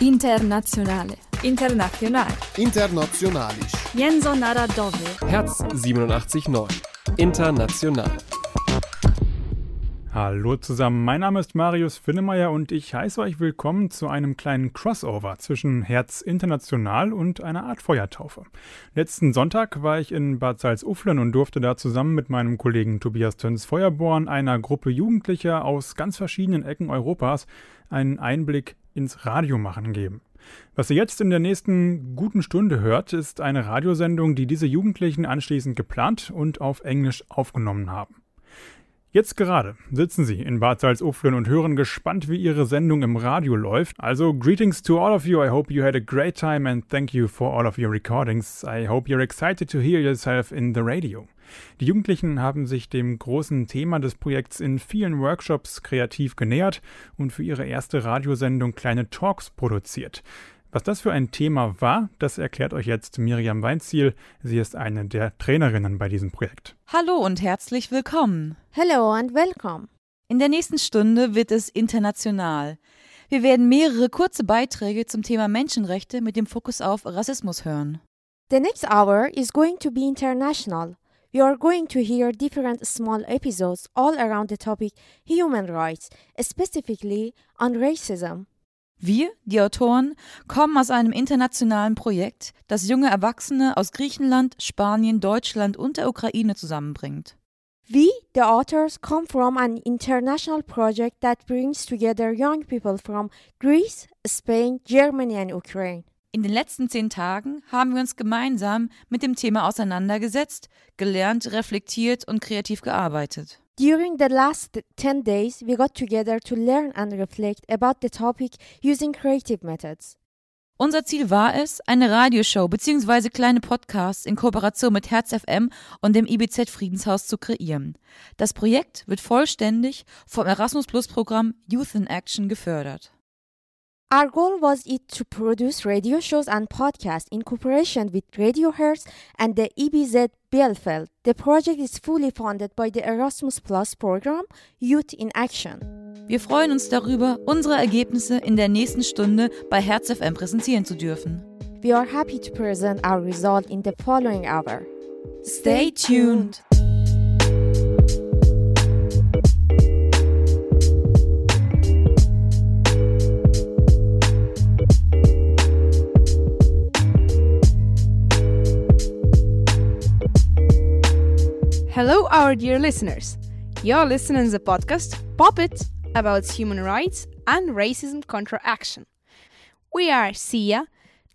Internationale. International. Internationalisch. Jęzo narodowy. Herz 87.9. International. Hallo zusammen, mein Name ist Marius Finnemeyer und ich heiße euch willkommen zu einem kleinen Crossover zwischen Herz International und einer Art Feuertaufe. Letzten Sonntag war ich in Bad Salzuflen und durfte da zusammen mit meinem Kollegen Tobias Töns Feuerborn einer Gruppe Jugendlicher aus ganz verschiedenen Ecken Europas einen Einblick ins Radio machen geben. Was ihr jetzt in der nächsten guten Stunde hört, ist eine Radiosendung, die diese Jugendlichen anschließend geplant und auf Englisch aufgenommen haben. Jetzt gerade sitzen Sie in Bad Salzuflen und hören gespannt, wie Ihre Sendung im Radio läuft. Also greetings to all of you. I hope you had a great time and thank you for all of your recordings. I hope you're excited to hear yourself in the radio. Die Jugendlichen haben sich dem großen Thema des Projekts in vielen Workshops kreativ genähert und für ihre erste Radiosendung kleine Talks produziert. Was das für ein Thema war, das erklärt euch jetzt Miriam Weinziel. Sie ist eine der Trainerinnen bei diesem Projekt. Hallo und herzlich willkommen. Hello and welcome. In der nächsten Stunde wird es international. Wir werden mehrere kurze Beiträge zum Thema Menschenrechte mit dem Fokus auf Rassismus hören. The next hour is going to be international. We are going to hear different small episodes all around the topic human rights, specifically on racism. Wir, die Autoren, kommen aus einem internationalen Projekt, das junge Erwachsene aus Griechenland, Spanien, Deutschland und der Ukraine zusammenbringt. We, the authors, come from an international project that brings together young people from Greece, Spain, Germany and Ukraine. In den letzten zehn Tagen haben wir uns gemeinsam mit dem Thema auseinandergesetzt, gelernt, reflektiert und kreativ gearbeitet. During the last 10 days, we got together to learn and reflect about the topic using creative methods. Unser Ziel war es, eine Radioshow bzw. kleine Podcasts in Kooperation mit Herz FM und dem IBZ Friedenshaus zu kreieren. Das Projekt wird vollständig vom Erasmus Plus Programm Youth in Action gefördert. Our goal was it to produce radio shows and podcasts in cooperation with Radio Hertz and the IBZ Bielefeld. The project is fully funded by the Erasmus Plus program Youth in Action. Wir freuen uns darüber, unsere Ergebnisse in der nächsten Stunde bei Herz FM präsentieren zu dürfen. We are happy to present our result in the following hour. Stay tuned. Hello, our dear listeners. You're listening to the podcast Pop It about human rights and racism contra action. We are Sia.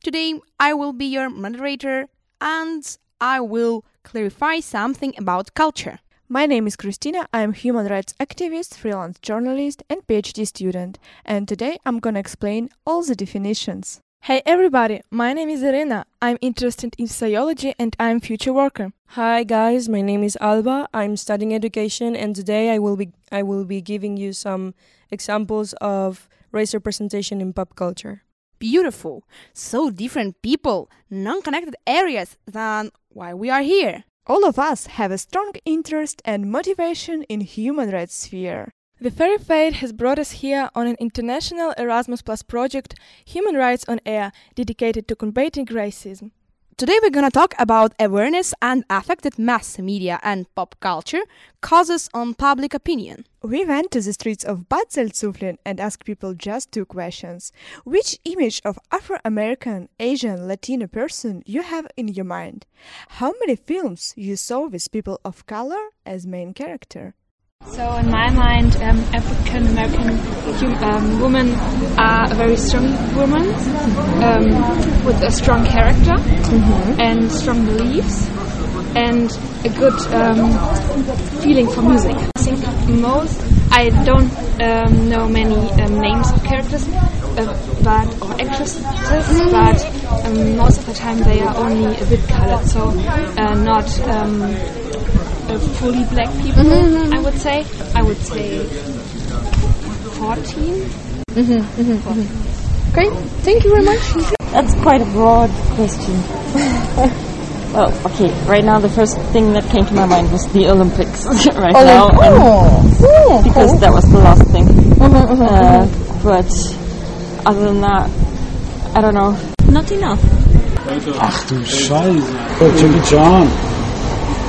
Today, I will be your moderator and I will clarify something about culture. My name is Christina. I'm human rights activist, freelance journalist, and PhD student. And today I'm gonna explain all the definitions. Hey everybody, my name is Irina. I'm interested in sociology and I'm future worker. Hi guys, my name is Alba. I'm studying education and today I will be I will be giving you some examples of race representation in pop culture. Beautiful. So different people, non-connected areas than why we are here. All of us have a strong interest and motivation in human rights sphere. The fairy fate has brought us here on an international Erasmus Plus project, Human Rights on Air, dedicated to combating racism. Today we're gonna talk about awareness and effect that mass media and pop culture causes on public opinion. We went to the streets of Bad Salzuflen and asked people just two questions. Which image of Afro-American, Asian, Latino person you have in your mind? How many films you saw with people of color as main character? So in my mind, um, African American um, women are a very strong woman um, with a strong character mm-hmm. and strong beliefs and a good um, feeling for music. I think most I don't um, know many um, names of characters, uh, but or actresses, but most of the time they are only a bit colored, so uh, not uh, fully black people, mm-hmm. I would say. I would say 14. Mm-hmm, mm-hmm, Great, thank you very much. That's quite a broad question. well, okay, right now the first thing that came to my mind was the Olympics right oh, now. Cool. Ooh, because cool. that was the last thing. Uh, but other than that, I don't know. Not enough. Ach du Scheiße. Oh, Jackie Chan.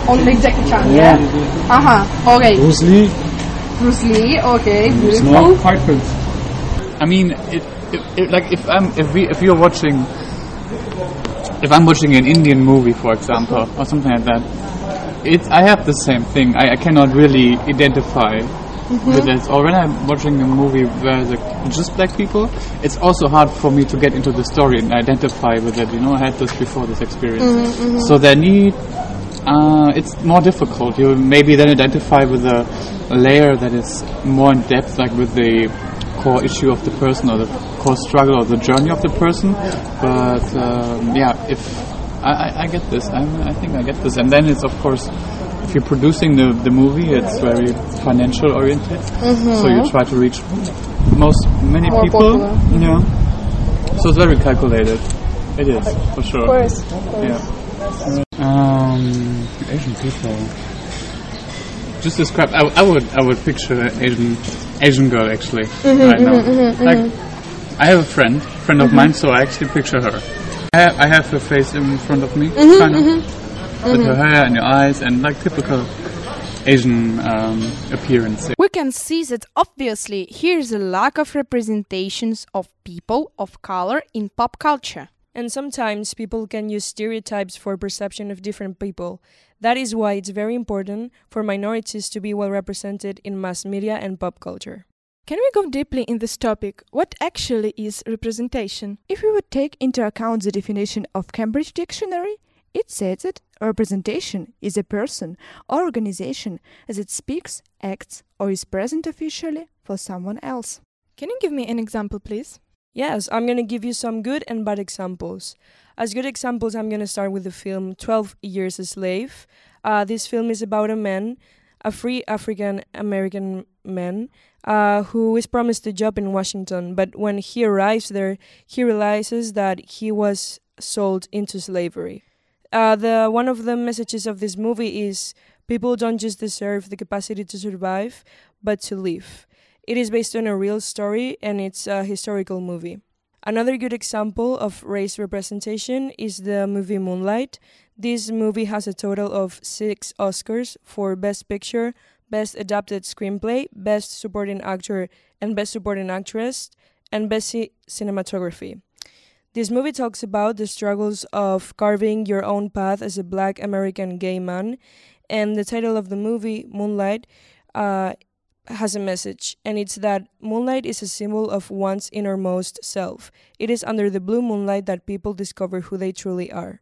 Only Jackie Chan, Yeah. yeah? Uh-huh, okay. Bruce Lee. Bruce Lee, okay, It's beautiful. Fight I mean, it, it, it, like if I'm if we if you're watching if I'm watching an Indian movie, for example, or something like that, it's I have the same thing. I, I cannot really identify with it. Or when I'm watching a movie where the just black people, it's also hard for me to get into the story and identify with it. You know, I had this before this experience, Mhm, mhm. so there need. Uh, it's more difficult. You maybe then identify with a layer that is more in depth, like with the core issue of the person or the core struggle or the journey of the person. But um, yeah, if I, I, I get this, I, I think I get this, and then it's of course. If you're producing the, the movie, it's very financial oriented, Mhm. so you try to reach most many More people. popular. Yeah, so it's very calculated. It is for sure. Of course, of course. Yeah. Um, Asian people. Just describe. I, I would. I would picture an Asian Asian girl actually Mhm, right now. mhm, mhm, like, mhm. I have a friend, friend of Mhm. mine, so I actually picture her. I have, I have her face in front of me, kind of, with her hair and her eyes, and like typical Asian um, appearance. We can see that obviously here's a lack of representations of people of color in pop culture. And sometimes people can use stereotypes for perception of different people. That is why it's very important for minorities to be well represented in mass media and pop culture. Can we go deeply in this topic? What actually is representation? If we would take into account the definition of Cambridge Dictionary, it says that representation is a person or organization as it speaks, acts, or is present officially for someone else. Can you give me an example, please? Yes, I'm going to give you some good and bad examples. As good examples, I'm going to start with the film 12 Years a Slave. Uh, this film is about a man, a free African American man, uh, who is promised a job in Washington, but when he arrives there, he realizes that he was sold into slavery. Uh, the one of the messages of this movie is people don't just deserve the capacity to survive, but to live. It is based on a real story and it's a historical movie. Another good example of race representation is the movie Moonlight. This movie has a total of six Oscars for Best Picture, Best Adapted Screenplay, Best Supporting Actor and Best Supporting Actress, and Best Ci- Cinematography. This movie talks about the struggles of carving your own path as a black American gay man, and the title of the movie, Moonlight, uh, has a message, and it's that moonlight is a symbol of one's innermost self. It is under the blue moonlight that people discover who they truly are.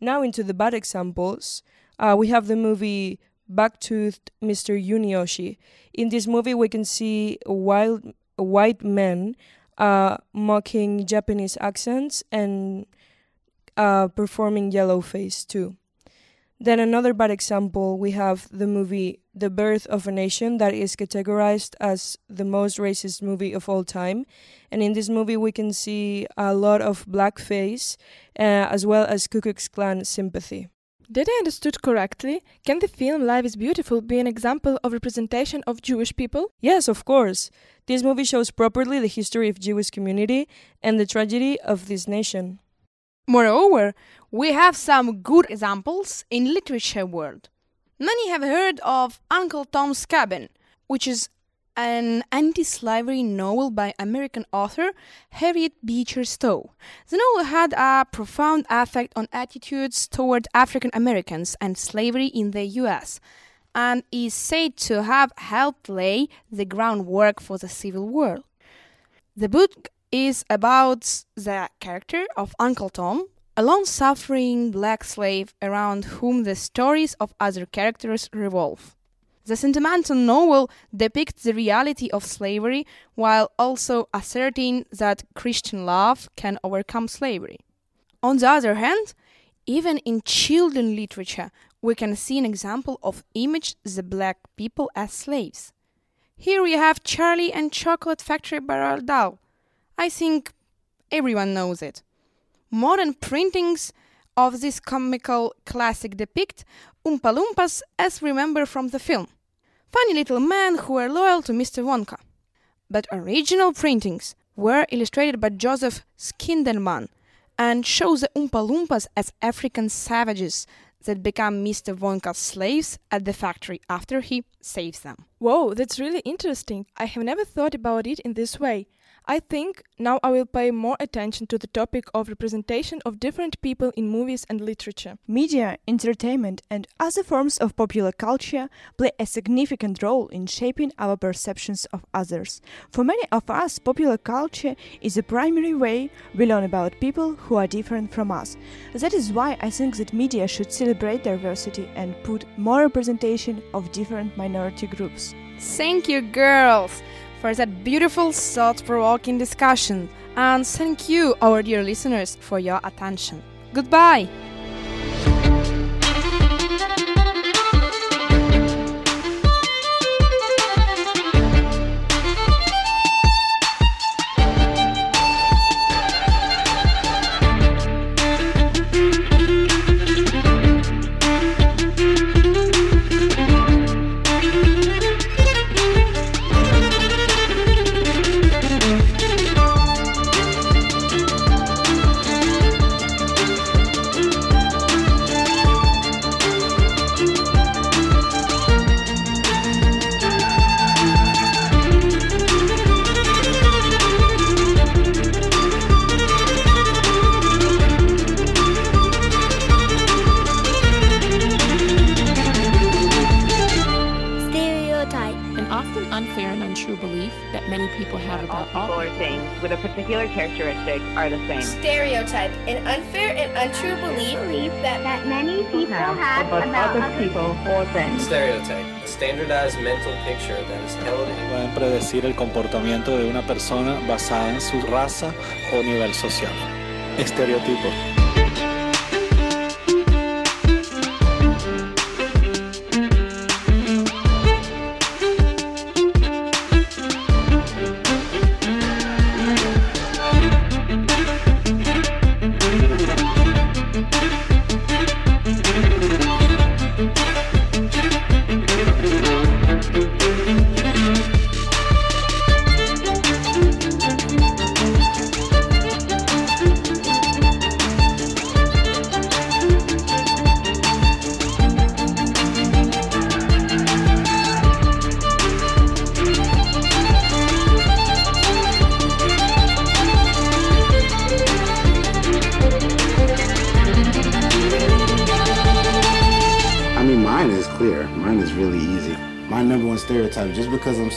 Now, into the bad examples, uh, we have the movie Backtoothed Mr. Yunioshi. In this movie, we can see wild, white men uh, mocking Japanese accents and uh, performing yellowface too. Then another bad example, we have the movie The Birth of a Nation that is categorized as the most racist movie of all time. And in this movie, we can see a lot of blackface uh, as well as Ku Klux Klan sympathy. Did I understood correctly? Can the film Life is Beautiful be an example of representation of Jewish people? Yes, of course. This movie shows properly the history of Jewish community and the tragedy of this nation. Moreover, we have some good examples in literature world. Many have heard of Uncle Tom's Cabin, which is an anti-slavery novel by American author Harriet Beecher Stowe. The novel had a profound effect on attitudes toward African Americans and slavery in the US and is said to have helped lay the groundwork for the Civil War. The book is about the character of Uncle Tom, a long suffering black slave around whom the stories of other characters revolve. The sentimental novel depicts the reality of slavery while also asserting that Christian love can overcome slavery. On the other hand, even in children literature, we can see an example of image the black people as slaves. Here we have Charlie and Chocolate Factory Roald Dahl. I think everyone knows it. Modern printings of this comical classic depict Oompa Loompas as remembered from the film. Funny little men who are loyal to Mr. Wonka. But original printings were illustrated by Joseph Schindelman and shows the Oompa Loompas as African savages that become Mr. Wonka's slaves at the factory after he saves them. Whoa, that's really interesting. I have never thought about it in this way. I think now I will pay more attention to the topic of representation of different people in movies and literature. Media, entertainment, and other forms of popular culture play a significant role in shaping our perceptions of others. For many of us, popular culture is the primary way we learn about people who are different from us. That is why I think that media should celebrate diversity and put more representation of different minority groups. Thank you, girls! For that beautiful, thought provoking discussion. And thank you, our dear listeners, for your attention. Goodbye! Are the same. Stereotype, an unfair and untrue belief, belief that, that many people have, have about, about other people or things. Stereotype, a standardized mental picture that is held in. Pueden predecir el comportamiento de una persona basada en su raza o nivel social. Estereotipo.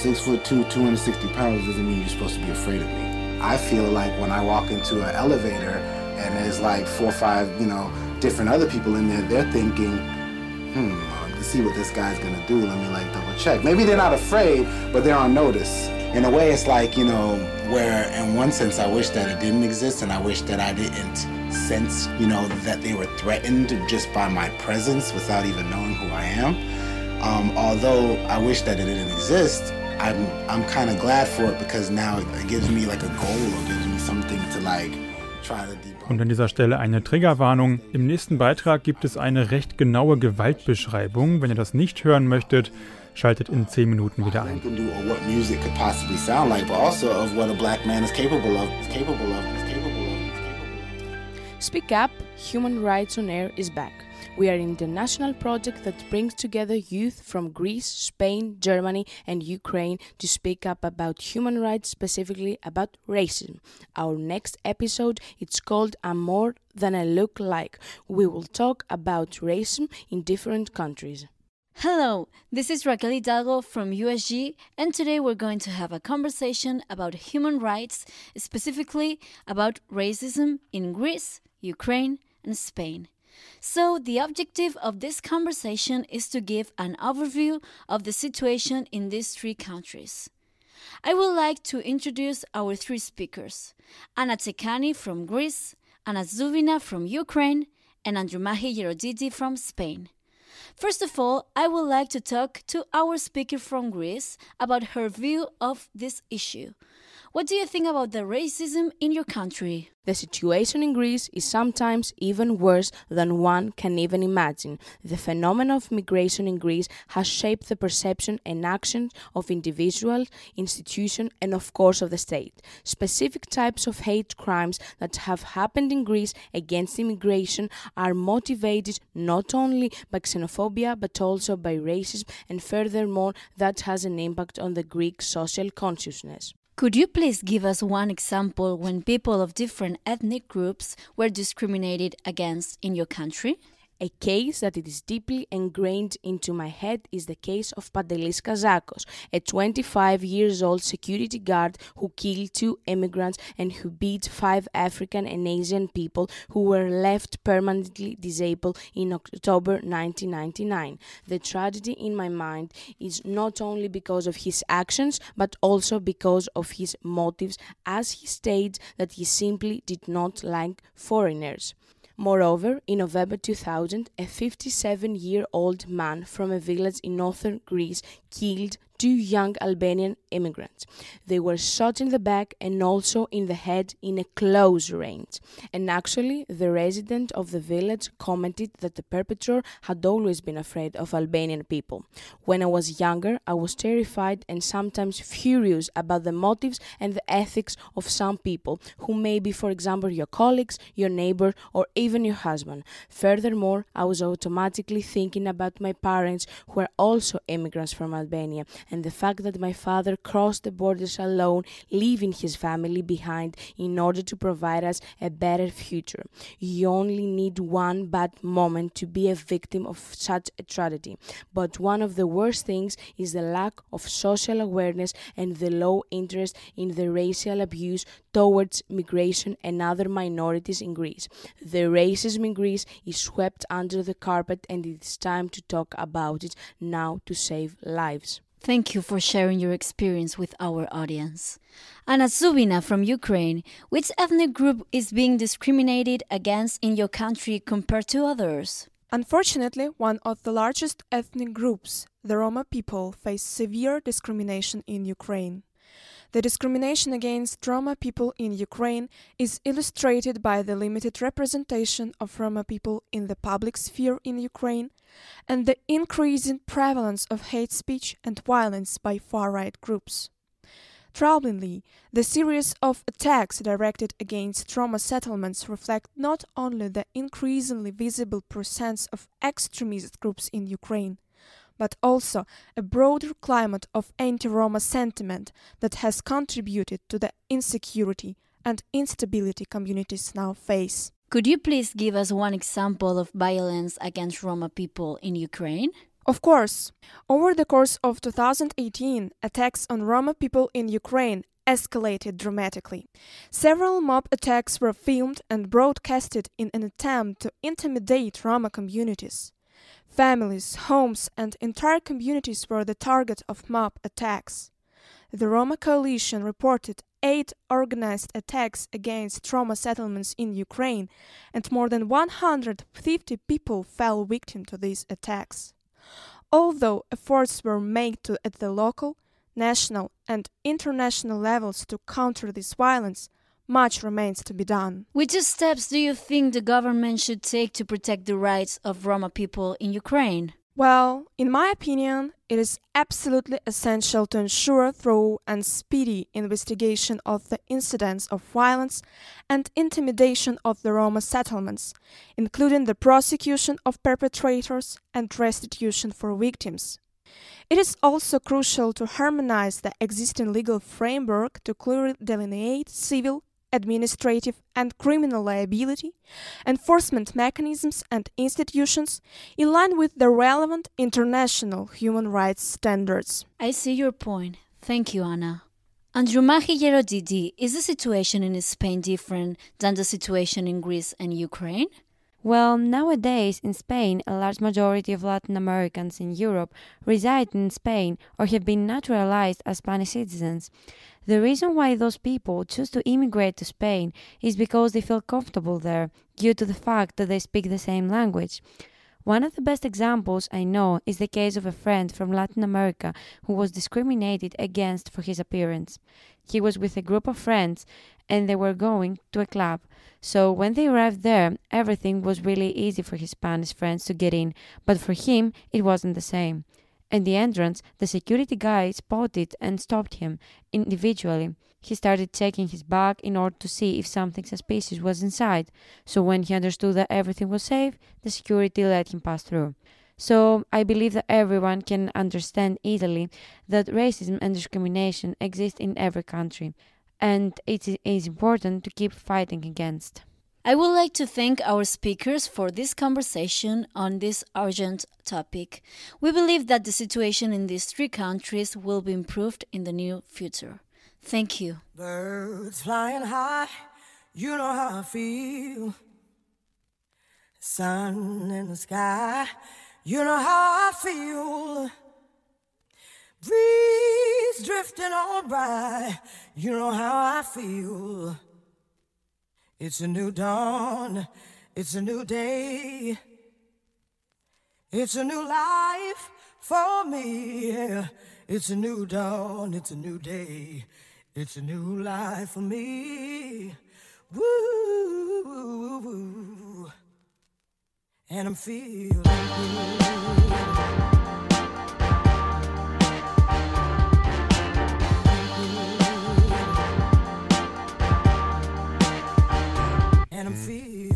Six foot two, 260 pounds doesn't mean you're supposed to be afraid of me. I feel like when I walk into an elevator and there's like four or five, you know, different other people in there, they're thinking, hmm, to see what this guy's gonna do, let me like double check. Maybe they're not afraid, but they're on notice. In a way, it's like, you know, where in one sense I wish that it didn't exist and I wish that I didn't sense, you know, that they were threatened just by my presence without even knowing who I am. Um, although I wish that it didn't exist, I'm I'm kind of glad for it because now it gives me like a goal or gives me something to like try to Und an dieser Stelle eine Triggerwarnung. Im nächsten Beitrag gibt es eine recht genaue Gewaltbeschreibung. Wenn ihr das nicht hören möchtet, schaltet in 10 Minuten wieder ein. Speak Up, Human Rights on Air is back. We are an international project that brings together youth from Greece, Spain, Germany, and Ukraine to speak up about human rights, specifically about racism. Our next episode it's called "I'm More Than I Look Like." We will talk about racism in different countries. Hello, this is Raquel Hidalgo from USG, and today we're going to have a conversation about human rights, specifically about racism in Greece, Ukraine, and Spain. So, the objective of this conversation is to give an overview of the situation in these three countries. I would like to introduce our three speakers Anna Tekani from Greece, Anna Zubina from Ukraine, and Andrumahi Yerodidi from Spain. First of all, I would like to talk to our speaker from Greece about her view of this issue. What do you think about the racism in your country? The situation in Greece is sometimes even worse than one can even imagine. The phenomenon of migration in Greece has shaped the perception and actions of individuals, institutions, and of course of the state. Specific types of hate crimes that have happened in Greece against immigration are motivated not only by xenophobia but also by racism, and furthermore, that has an impact on the Greek social consciousness. Could you please give us one example when people of different ethnic groups were discriminated against in your country? A case that it is deeply ingrained into my head is the case of Pantelis Kazakos, a 25 years old security guard who killed two immigrants and who beat five African and Asian people who were left permanently disabled in October 1999. The tragedy in my mind is not only because of his actions but also because of his motives, as he states that he simply did not like foreigners. Moreover, in November 2000, a 57 year old man from a village in northern Greece killed two young Albanian immigrants. They were shot in the back and also in the head in a close range. And actually, the resident of the village commented that the perpetrator had always been afraid of Albanian people. When I was younger, I was terrified and sometimes furious about the motives and the ethics of some people who may be, for example, your colleagues, your neighbor, or even your husband. Furthermore, I was automatically thinking about my parents who are also immigrants from Albania and the fact that my father crossed the borders alone, leaving his family behind in order to provide us a better future. You only need one bad moment to be a victim of such a tragedy. But one of the worst things is the lack of social awareness and the low interest in the racial abuse towards migration and other minorities in Greece. The racism in Greece is swept under the carpet and it is time to talk about it now to save lives. Thank you for sharing your experience with our audience. Anna Zubina from Ukraine, which ethnic group is being discriminated against in your country compared to others? Unfortunately, one of the largest ethnic groups, the Roma people, face severe discrimination in Ukraine. The discrimination against Roma people in Ukraine is illustrated by the limited representation of Roma people in the public sphere in Ukraine and the increasing prevalence of hate speech and violence by far right groups. Troublingly, the series of attacks directed against Roma settlements reflect not only the increasingly visible presence of extremist groups in Ukraine, but also a broader climate of anti Roma sentiment that has contributed to the insecurity and instability communities now face. Could you please give us one example of violence against Roma people in Ukraine? Of course. Over the course of 2018, attacks on Roma people in Ukraine escalated dramatically. Several mob attacks were filmed and broadcasted in an attempt to intimidate Roma communities. Families, homes, and entire communities were the target of mob attacks. The Roma Coalition reported eight organized attacks against Roma settlements in Ukraine, and more than 150 people fell victim to these attacks. Although efforts were made to, at the local, national, and international levels to counter this violence, much remains to be done. Which steps do you think the government should take to protect the rights of Roma people in Ukraine? Well, in my opinion, it is absolutely essential to ensure thorough and speedy investigation of the incidents of violence and intimidation of the Roma settlements, including the prosecution of perpetrators and restitution for victims. It is also crucial to harmonize the existing legal framework to clearly delineate civil, administrative and criminal liability, enforcement mechanisms and institutions in line with the relevant international human rights standards. I see your point. Thank you, Anna. Androumachi Gerodidi, is the situation in Spain different than the situation in Greece and Ukraine? Well, nowadays in Spain, a large majority of Latin Americans in Europe reside in Spain or have been naturalized as Spanish citizens. The reason why those people choose to immigrate to Spain is because they feel comfortable there due to the fact that they speak the same language. One of the best examples I know is the case of a friend from Latin America who was discriminated against for his appearance. He was with a group of friends and they were going to a club. So when they arrived there, everything was really easy for his Spanish friends to get in, but for him it wasn't the same. At the entrance, the security guy spotted and stopped him individually. He started checking his bag in order to see if something suspicious was inside. So when he understood that everything was safe, the security let him pass through. So I believe that everyone can understand easily that racism and discrimination exist in every country, and it is important to keep fighting against. I would like to thank our speakers for this conversation on this urgent topic. We believe that the situation in these three countries will be improved in the near future. Thank you. Birds flying high, you know how I feel. Sun in the sky, you know how I feel. Breeze drifting on by, you know how I feel. It's a new dawn, it's a new day. It's a new life for me. It's a new dawn, it's a new day. It's a new life for me. Woo, and I'm feeling. And I'm mm. feeling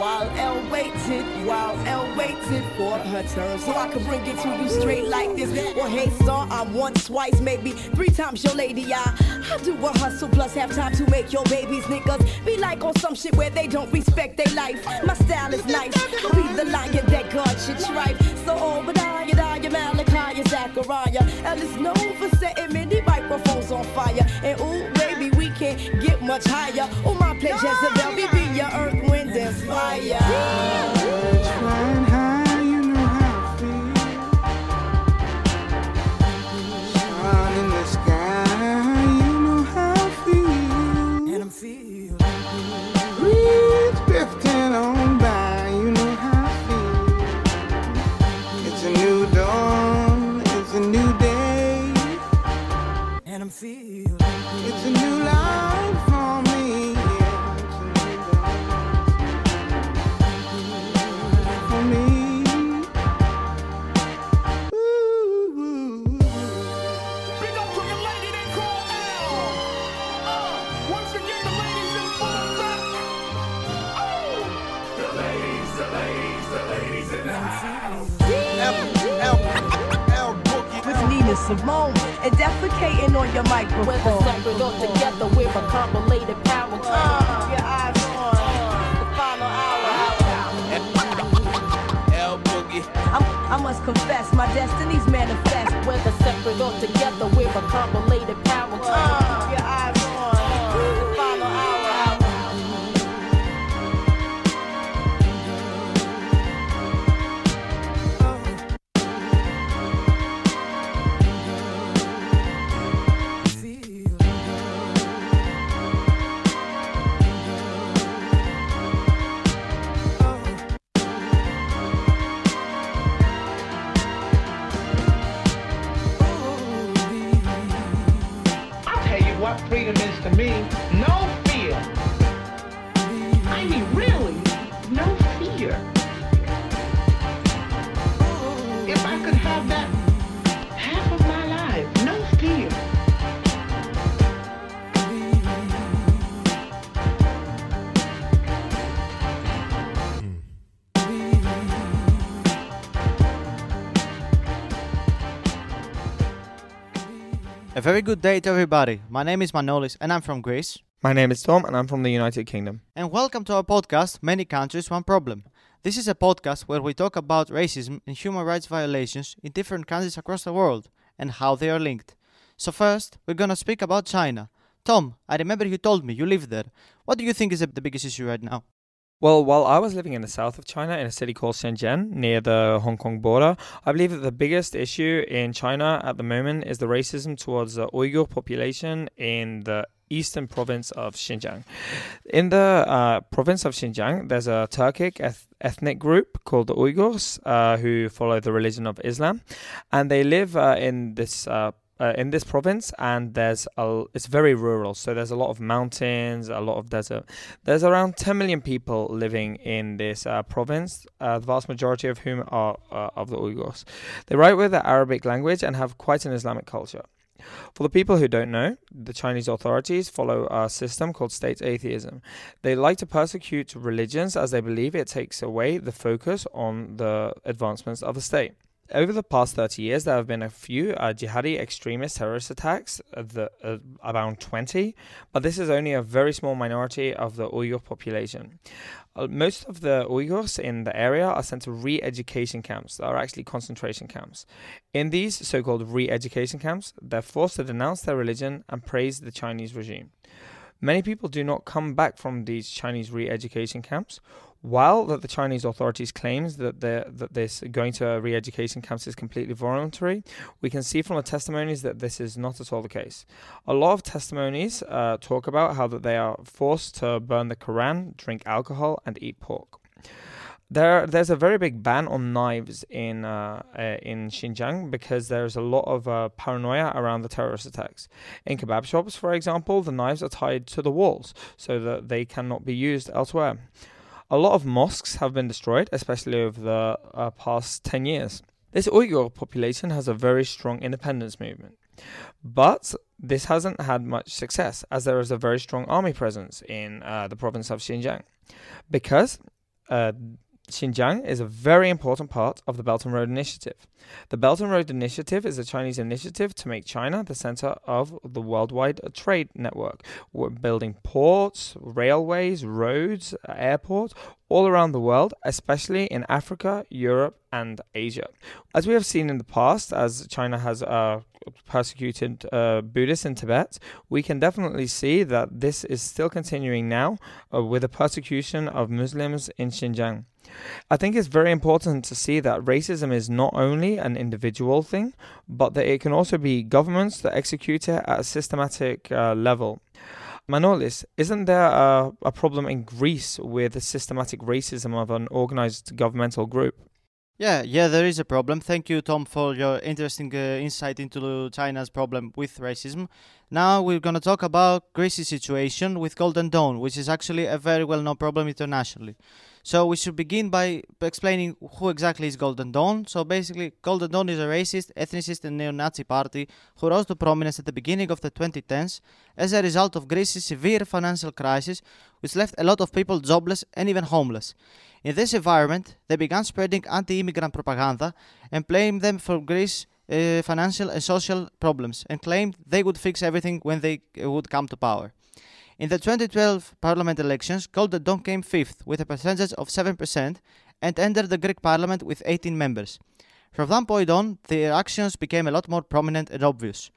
While Elle waited, while Elle waited for her turn, so I could bring it to you straight like this. Well, hey, sir, I'm once, twice, maybe three times your lady. I, I do a hustle plus have time to make your babies niggas be like on some shit where they don't respect their life. My style is nice, I'll be the lion that God should strive. So, Obadiah, Daya, Malachi, Zachariah, Elle is known for setting many microphones on fire. And ooh, baby, we can't get much higher. Oh, my pleasure, Jezebel, we be your earth, fire. Birds flying high, you know how to feel? And I feel. With Nina Simone and defecating on your microphone. With a separate all together with a compilated power tone. Uh, your eyes on the final hour. L Boogie. I'm, I must confess, my destiny's manifest. With a separate all together with a compilated power. Uh, to me. A very good day to everybody. My name is Manolis and I'm from Greece. My name is Tom and I'm from the United Kingdom. And welcome to our podcast, Many Countries, One Problem. This is a podcast where we talk about racism and human rights violations in different countries across the world and how they are linked. So, first, we're gonna speak about China. Tom, I remember you told me you live there. What do you think is the biggest issue right now? Well, while I was living in the south of China in a city called Shenzhen near the Hong Kong border, I believe that the biggest issue in China at the moment is the racism towards the Uyghur population in the eastern province of Xinjiang. In the uh, province of Xinjiang, there's a Turkic eth- ethnic group called the Uyghurs uh, who follow the religion of Islam, and they live uh, in this uh, in this province, and there's a, it's very rural. So there's a lot of mountains, a lot of desert. There's around 10 million people living in this uh, province, uh, the vast majority of whom are uh, of the Uyghurs. They write with the Arabic language and have quite an Islamic culture. For the people who don't know, the Chinese authorities follow a system called state atheism. They like to persecute religions as they believe it takes away the focus on the advancements of the state. Over the past 30 years, there have been a few uh, jihadi extremist terrorist attacks, uh, the, uh, around 20, but this is only a very small minority of the Uyghur population. Uh, most of the Uyghurs in the area are sent to re education camps, that are actually concentration camps. In these so called re education camps, they're forced to denounce their religion and praise the Chinese regime. Many people do not come back from these Chinese re-education camps, while that the Chinese authorities claims that that this going to re-education camps is completely voluntary. We can see from the testimonies that this is not at all the case. A lot of testimonies uh, talk about how that they are forced to burn the Quran, drink alcohol, and eat pork. There, there's a very big ban on knives in uh, uh, in Xinjiang because there's a lot of uh, paranoia around the terrorist attacks. In kebab shops, for example, the knives are tied to the walls so that they cannot be used elsewhere. A lot of mosques have been destroyed, especially over the uh, past 10 years. This Uyghur population has a very strong independence movement. But this hasn't had much success as there is a very strong army presence in uh, the province of Xinjiang. Because uh, Xinjiang is a very important part of the Belt and Road Initiative. The Belt and Road Initiative is a Chinese initiative to make China the center of the worldwide trade network. We're building ports, railways, roads, airports all around the world, especially in Africa, Europe, and Asia. As we have seen in the past, as China has uh, persecuted uh, Buddhists in Tibet, we can definitely see that this is still continuing now uh, with the persecution of Muslims in Xinjiang. I think it's very important to see that racism is not only an individual thing, but that it can also be governments that execute it at a systematic uh, level. Manolis, isn't there a, a problem in Greece with the systematic racism of an organized governmental group? Yeah, yeah, there is a problem. Thank you, Tom, for your interesting uh, insight into China's problem with racism. Now we're going to talk about Greece's situation with Golden Dawn, which is actually a very well known problem internationally. So we should begin by explaining who exactly is Golden Dawn. So basically, Golden Dawn is a racist, ethnicist, and neo-Nazi party who rose to prominence at the beginning of the 2010s as a result of Greece's severe financial crisis, which left a lot of people jobless and even homeless. In this environment, they began spreading anti-immigrant propaganda and blamed them for Greece's uh, financial and social problems and claimed they would fix everything when they uh, would come to power. In the 2012 parliament elections, Golden Dawn came fifth with a percentage of 7% and entered the Greek parliament with 18 members. From that point on, their actions became a lot more prominent and obvious.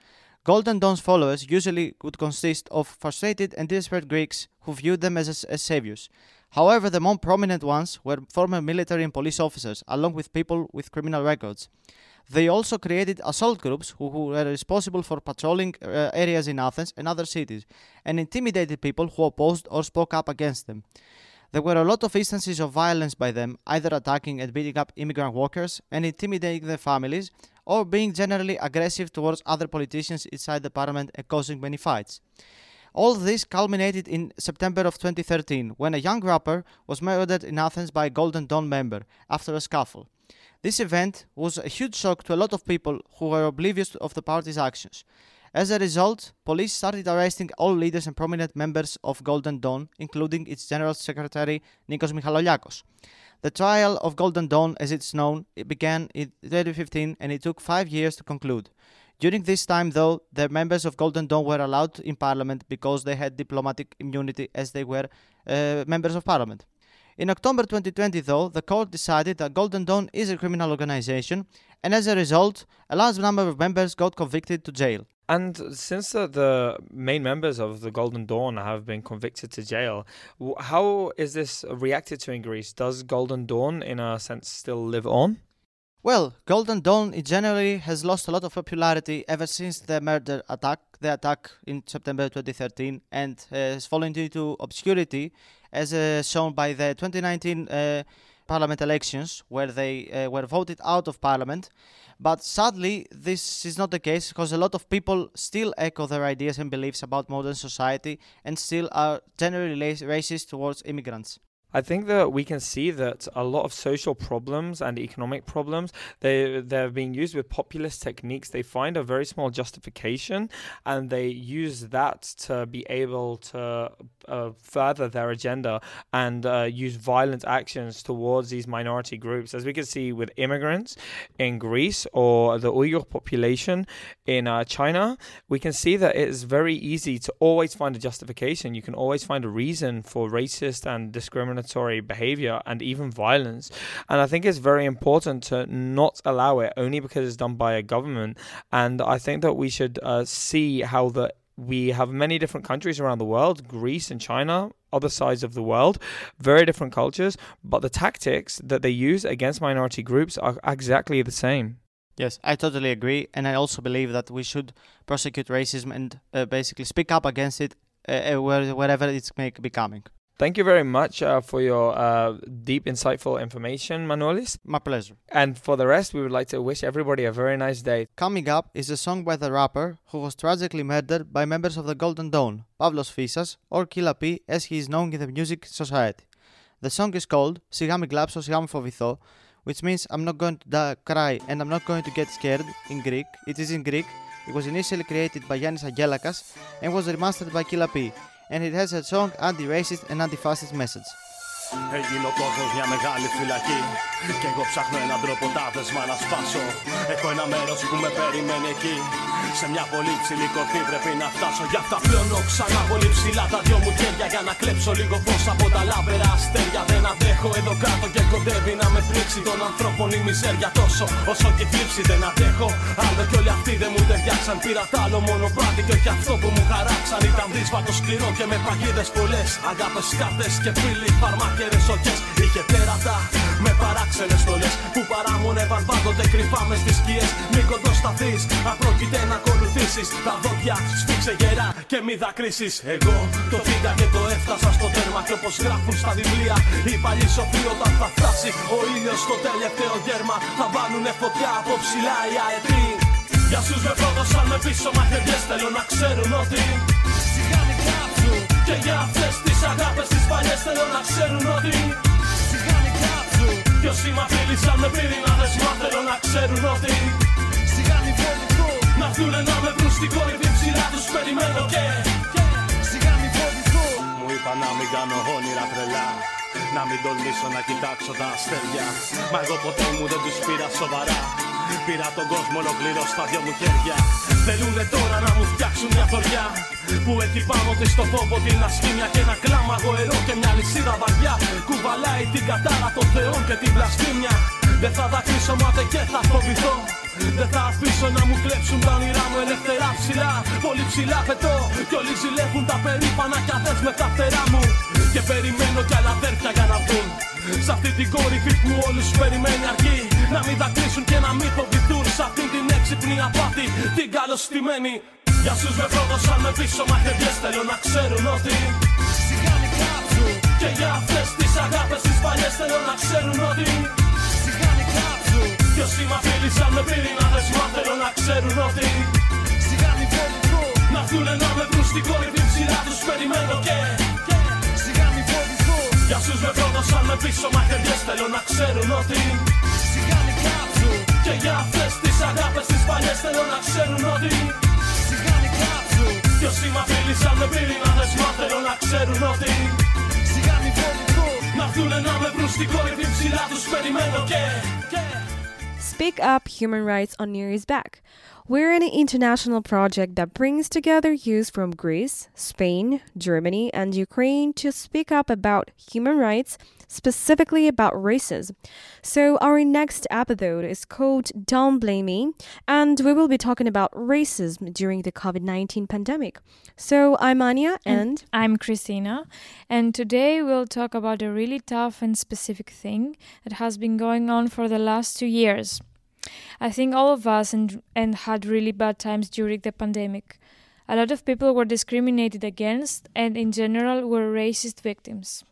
Golden Dawn's followers usually would consist of frustrated and desperate Greeks who viewed them as, as saviors. However, the more prominent ones were former military and police officers, along with people with criminal records. They also created assault groups who, who were responsible for patrolling uh, areas in Athens and other cities and intimidated people who opposed or spoke up against them. There were a lot of instances of violence by them, either attacking and beating up immigrant workers and intimidating their families, or being generally aggressive towards other politicians inside the parliament and causing many fights. All this culminated in September of 2013 when a young rapper was murdered in Athens by a Golden Dawn member after a scuffle. This event was a huge shock to a lot of people who were oblivious of the party's actions. As a result, police started arresting all leaders and prominent members of Golden Dawn, including its General Secretary Nikos Michaloliakos. The trial of Golden Dawn, as it's known, it began in 2015 and it took five years to conclude. During this time, though, the members of Golden Dawn were allowed in parliament because they had diplomatic immunity as they were uh, members of parliament. In October 2020, though, the court decided that Golden Dawn is a criminal organization, and as a result, a large number of members got convicted to jail. And since uh, the main members of the Golden Dawn have been convicted to jail, how is this reacted to in Greece? Does Golden Dawn, in a sense, still live on? Well, Golden Dawn generally has lost a lot of popularity ever since the murder attack, the attack in September 2013, and has fallen into obscurity as uh, shown by the 2019 uh, parliament elections, where they uh, were voted out of parliament. But sadly, this is not the case because a lot of people still echo their ideas and beliefs about modern society and still are generally racist towards immigrants. I think that we can see that a lot of social problems and economic problems they they're being used with populist techniques. They find a very small justification, and they use that to be able to uh, further their agenda and uh, use violent actions towards these minority groups, as we can see with immigrants in Greece or the Uyghur population in uh, China. We can see that it is very easy to always find a justification. You can always find a reason for racist and discriminatory behavior and even violence. And I think it's very important to not allow it only because it's done by a government. And I think that we should uh, see how the we have many different countries around the world Greece and China, other sides of the world, very different cultures, but the tactics that they use against minority groups are exactly the same. Yes, I totally agree, and I also believe that we should prosecute racism and uh, basically speak up against it uh, wherever it may be coming. Thank you very much uh, for your uh, deep, insightful information, Manolis. My pleasure. And for the rest, we would like to wish everybody a very nice day. Coming up is a song by the rapper who was tragically murdered by members of the Golden Dawn, Pavlos Fyssas, or Killa P, as he is known in the music society. The song is called Sigami Glapso Sigami Fovitho, which means I'm not going to die, cry and I'm not going to get scared in Greek. It is in Greek. It was initially created by Yanis Agelakas and was remastered by Killa P and it has a strong anti-racist and anti-fascist message. Έγινε ο κόσμος μια μεγάλη φυλακή. Και εγώ ψάχνω έναν τρόπο τα δεσμά να σπάσω. Έχω ένα μέρος που με περιμένει εκεί. Σε μια πολύ ψηλή κορφή πρέπει να φτάσω. Γι' αυτά πλώνω ξανά πολύ ψηλά τα δυο μου χέρια. Για να κλέψω λίγο φως από τα λάβερα αστέρια. Δεν αντέχω εδώ κάτω και κοντεύει να με πνίξει των ανθρώπων η μιζέρια. Τόσο όσο και θλίψη δεν αντέχω. Άλλο κι όλοι αυτοί δεν μου ταιριάξαν. Πήρα τ' άλλο μόνο πράγμα και όχι αυτό που μου χαράξαν. Ήταν δύσβατο σκληρό και με παγίδες πολλές. Αγάπες κάρτες και φίλοι φαρμάκερε σοκέ. Είχε τέρατα με παράξενες στολές που παράμονευαν πάντοτε κρυφά μες στις σκιές. Μην κοντοσταθείς, αν πρόκειται να ακολουθήσεις. Τα δόντια σφίξε γερά και μη δακρύσεις. Εγώ το φύγα και το έφτασα στο τέρμα. Και όπως γράφουν στα βιβλία, οι παλιοί σοφοί όταν θα φτάσει ο ήλιος στο τελευταίο γέρμα. Θα βάλουνε φωτιά από ψηλά οι αετοί. Για σου με πρόδωσαν με πίσω μαχαιριές Θέλω να ξέρουν ότι Σιγά μην κάψουν Και για αυτές τις αγάπες τις παλιές Θέλω να ξέρουν ότι Σιγά μην κάψουν Κι όσοι μ' απειλήσαν με πυρηνάδες Μα θέλω να ξέρουν ότι Σιγά μην φοβηθούν Να έρθουνε να με βρουν στην κορυφή ψηλά τους περιμένω και Σιγά μην φοβηθούν Μου είπα να μην κάνω όνειρα τρελά να μην τολμήσω να κοιτάξω τα αστέρια. Μα εγώ ποτέ μου δεν τους πήρα σοβαρά Πήρα τον κόσμο ολοκληρώ στα δυο μου χέρια. Θέλουνε τώρα να μου φτιάξουν μια θωριά Που έχει πάνω της το φόβο την ασχήμια Και ένα κλάμα γοερό και μια λυσίδα βαριά. Κουβαλάει την κατάρα των θεών και την βλασφήμια Δεν θα δακρύσω μάται και θα φοβηθώ. Δεν θα αφήσω να μου κλέψουν τα όνειρά μου ελευθερά ψηλά. Πολύ ψηλά πετώ Κι όλοι ζηλεύουν τα περήφανα κι αδές με τα φτερά μου. Και περιμένω κι άλλα αδέρφια για να βγουν Σ' αυτή την κορυφή που όλους περιμένει αρκεί. Να μην δακρύσουν και να μην φοβηθούν. Σ' αυτή την έξυπνη απάτη την καλωστημένη. Για σους με πρόδωσαν με πίσω μαχαιριές Θέλω να ξέρουν ότι Σιγά μην κάψουν. Και για αυτές τις αγάπες τις παλιές Θέλω να ξέρουν ότι Σιγά μην κάψουν. Κι όσοι μ' απειλήσαν με πυρηνάδες Μα θέλω να ξέρουν ότι Σιγά μην φοβηθούν Να έρθουνε να με βρουν στην κορυφή ψηλά τους περιμένω και Σιγά μην φοβηθούν Για σους με πρόδωσαν με πίσω μαχαιριές Θέλω να ξέρουν ότι Σιγά μην κάψουν Και για αυτές τις αγάπες τις παλιές Θέλω να ξέρουν ότι Σιγά μην κάψουν Κι όσοι μ' απειλήσαν με πυρηνάδες Μα θέλω να ξέρουν ότι Σιγά μην φοβηθούν Να έρθουνε να με βρουν στην κορυφή ψηλά τους περιμένω και Speak Up Human Rights on Air is back. We're an international project that brings together youth from Greece, Spain, Germany, and Ukraine to speak up about human rights, specifically about racism. So, our next episode is called Don't Blame Me, and we will be talking about racism during the COVID 19 pandemic. So, I'm Anya, and, I'm Christina, and today we'll talk about a really tough and specific thing that has been going on for the last two years. I think all of us and, and had really bad times during the pandemic. A lot of people were discriminated against and in general were racist victims.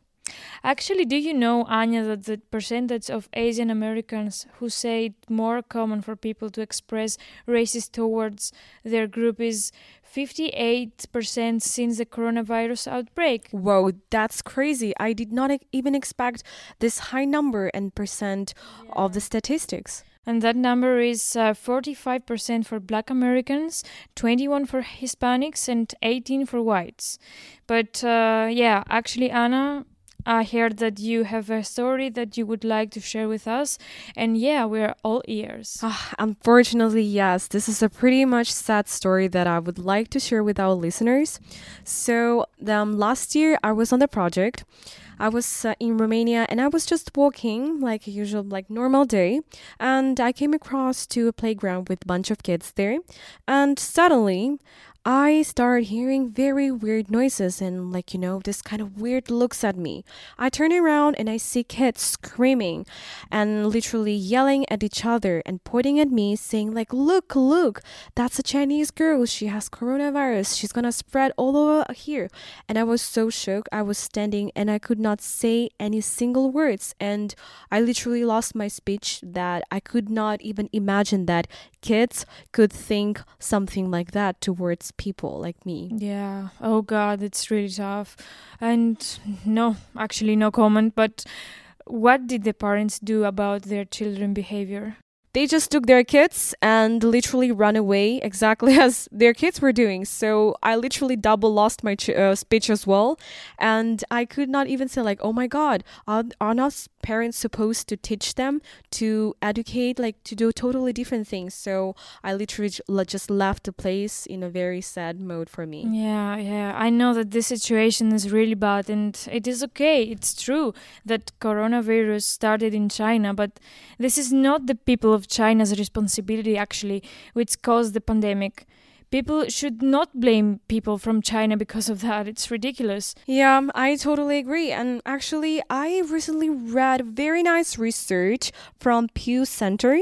Actually, do you know, Anya, that the percentage of Asian Americans who say it more common for people to express racist towards their group is 58% since the coronavirus outbreak? Whoa, that's crazy. I did not e- even expect this high number and percent of the statistics. And that number is uh, 45% for black Americans, 21 for Hispanics, and 18 for whites. But uh, yeah, actually, Anna, I heard that you have a story that you would like to share with us. And yeah, we're all ears. Ah, unfortunately, yes, this is a pretty much sad story that I would like to share with our listeners. So, um, last year I was on the project. I was uh, in Romania and I was just walking like a usual like normal day and I came across to a playground with a bunch of kids there. And suddenly I started hearing very weird noises and, like, you know, this kind of weird looks at me. I turn around and I see kids screaming and literally yelling at each other and pointing at me, saying, like, look, look, that's a Chinese girl. She has coronavirus. She's gonna spread all over here. And I was so shocked. I was standing and I could not say any single words. And I literally lost my speech that I could not even imagine that kids could think something like that towards people like me. Yeah. Oh God, it's really tough. And no, actually, no comment. But what did the parents do about their children behavior? they just took their kids and literally ran away exactly as their kids were doing. So I literally double lost my ch- uh, speech as well, and I could not even say like, "Oh my God, are, are not parents supposed to teach them to educate, like to do totally different things?" So I literally just left the place in a very sad mode for me. Yeah, yeah. I know that this situation is really bad, and it is okay. It's true that coronavirus started in China, but this is not the people of China's responsibility actually, which caused the pandemic. People should not blame people from China because of that. It's ridiculous. Yeah, I totally agree. And actually, I recently read very nice research from Pew Center,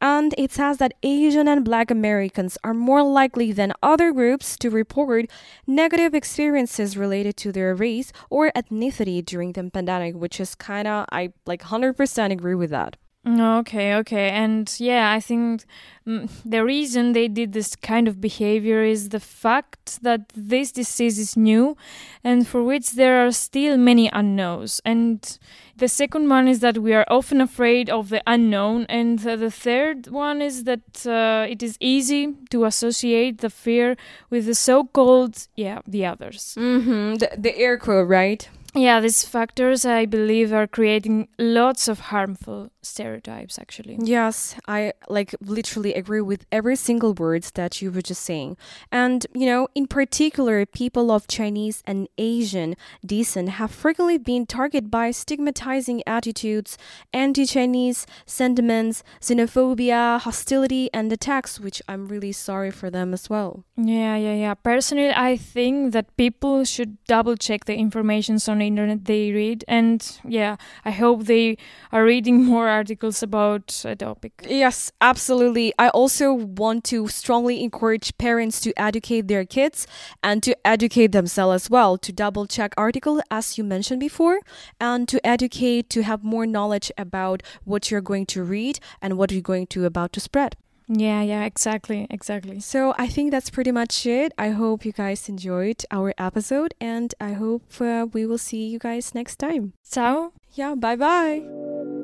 and it says that Asian and Black Americans are more likely than other groups to report negative experiences related to their race or ethnicity during the pandemic, which is kind of I like 100% agree with that. Okay, okay. And yeah, I think mm, the reason they did this kind of behavior is the fact that this disease is new and for which there are still many unknowns. And the second one is that we are often afraid of the unknown. And uh, the third one is that uh, it is easy to associate the fear with the so called, yeah, the others. Mm-hmm. The, the air quote, right? Yeah, these factors, I believe, are creating lots of harmful stereotypes, actually. Yes, I like literally agree with every single word that you were just saying. And, you know, in particular, people of Chinese and Asian descent have frequently been targeted by stigmatizing attitudes, anti Chinese sentiments, xenophobia, hostility, and attacks, which I'm really sorry for them as well. Yeah, yeah, yeah. Personally, I think that people should double check the information on the internet they read. And yeah, I hope they are reading more articles about a topic. Yes, absolutely. I also want to strongly encourage parents to educate their kids and to educate themselves as well, to double check article as you mentioned before, and to educate to have more knowledge about what you're going to read and what you're going to about to spread. Yeah, yeah, exactly, exactly. So I think that's pretty much it. I hope you guys enjoyed our episode, and I hope uh, we will see you guys next time. Ciao. Yeah, bye bye.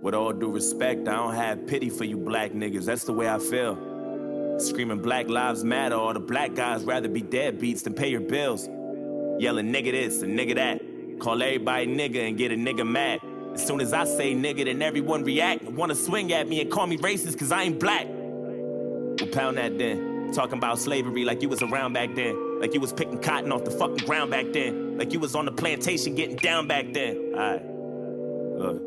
With all due respect, I don't have pity for you black niggas. That's the way I feel. Screaming Black Lives Matter, all the black guys rather be deadbeats than pay your bills. Yelling nigga this and nigga that. Call everybody nigga and get a nigga mad. As soon as I say nigga, then everyone react and wanna swing at me and call me racist cause I ain't black. Pound that then. Talking about slavery like you was around back then. Like you was picking cotton off the fucking ground back then. Like you was on the plantation getting down back then. Alright. Look.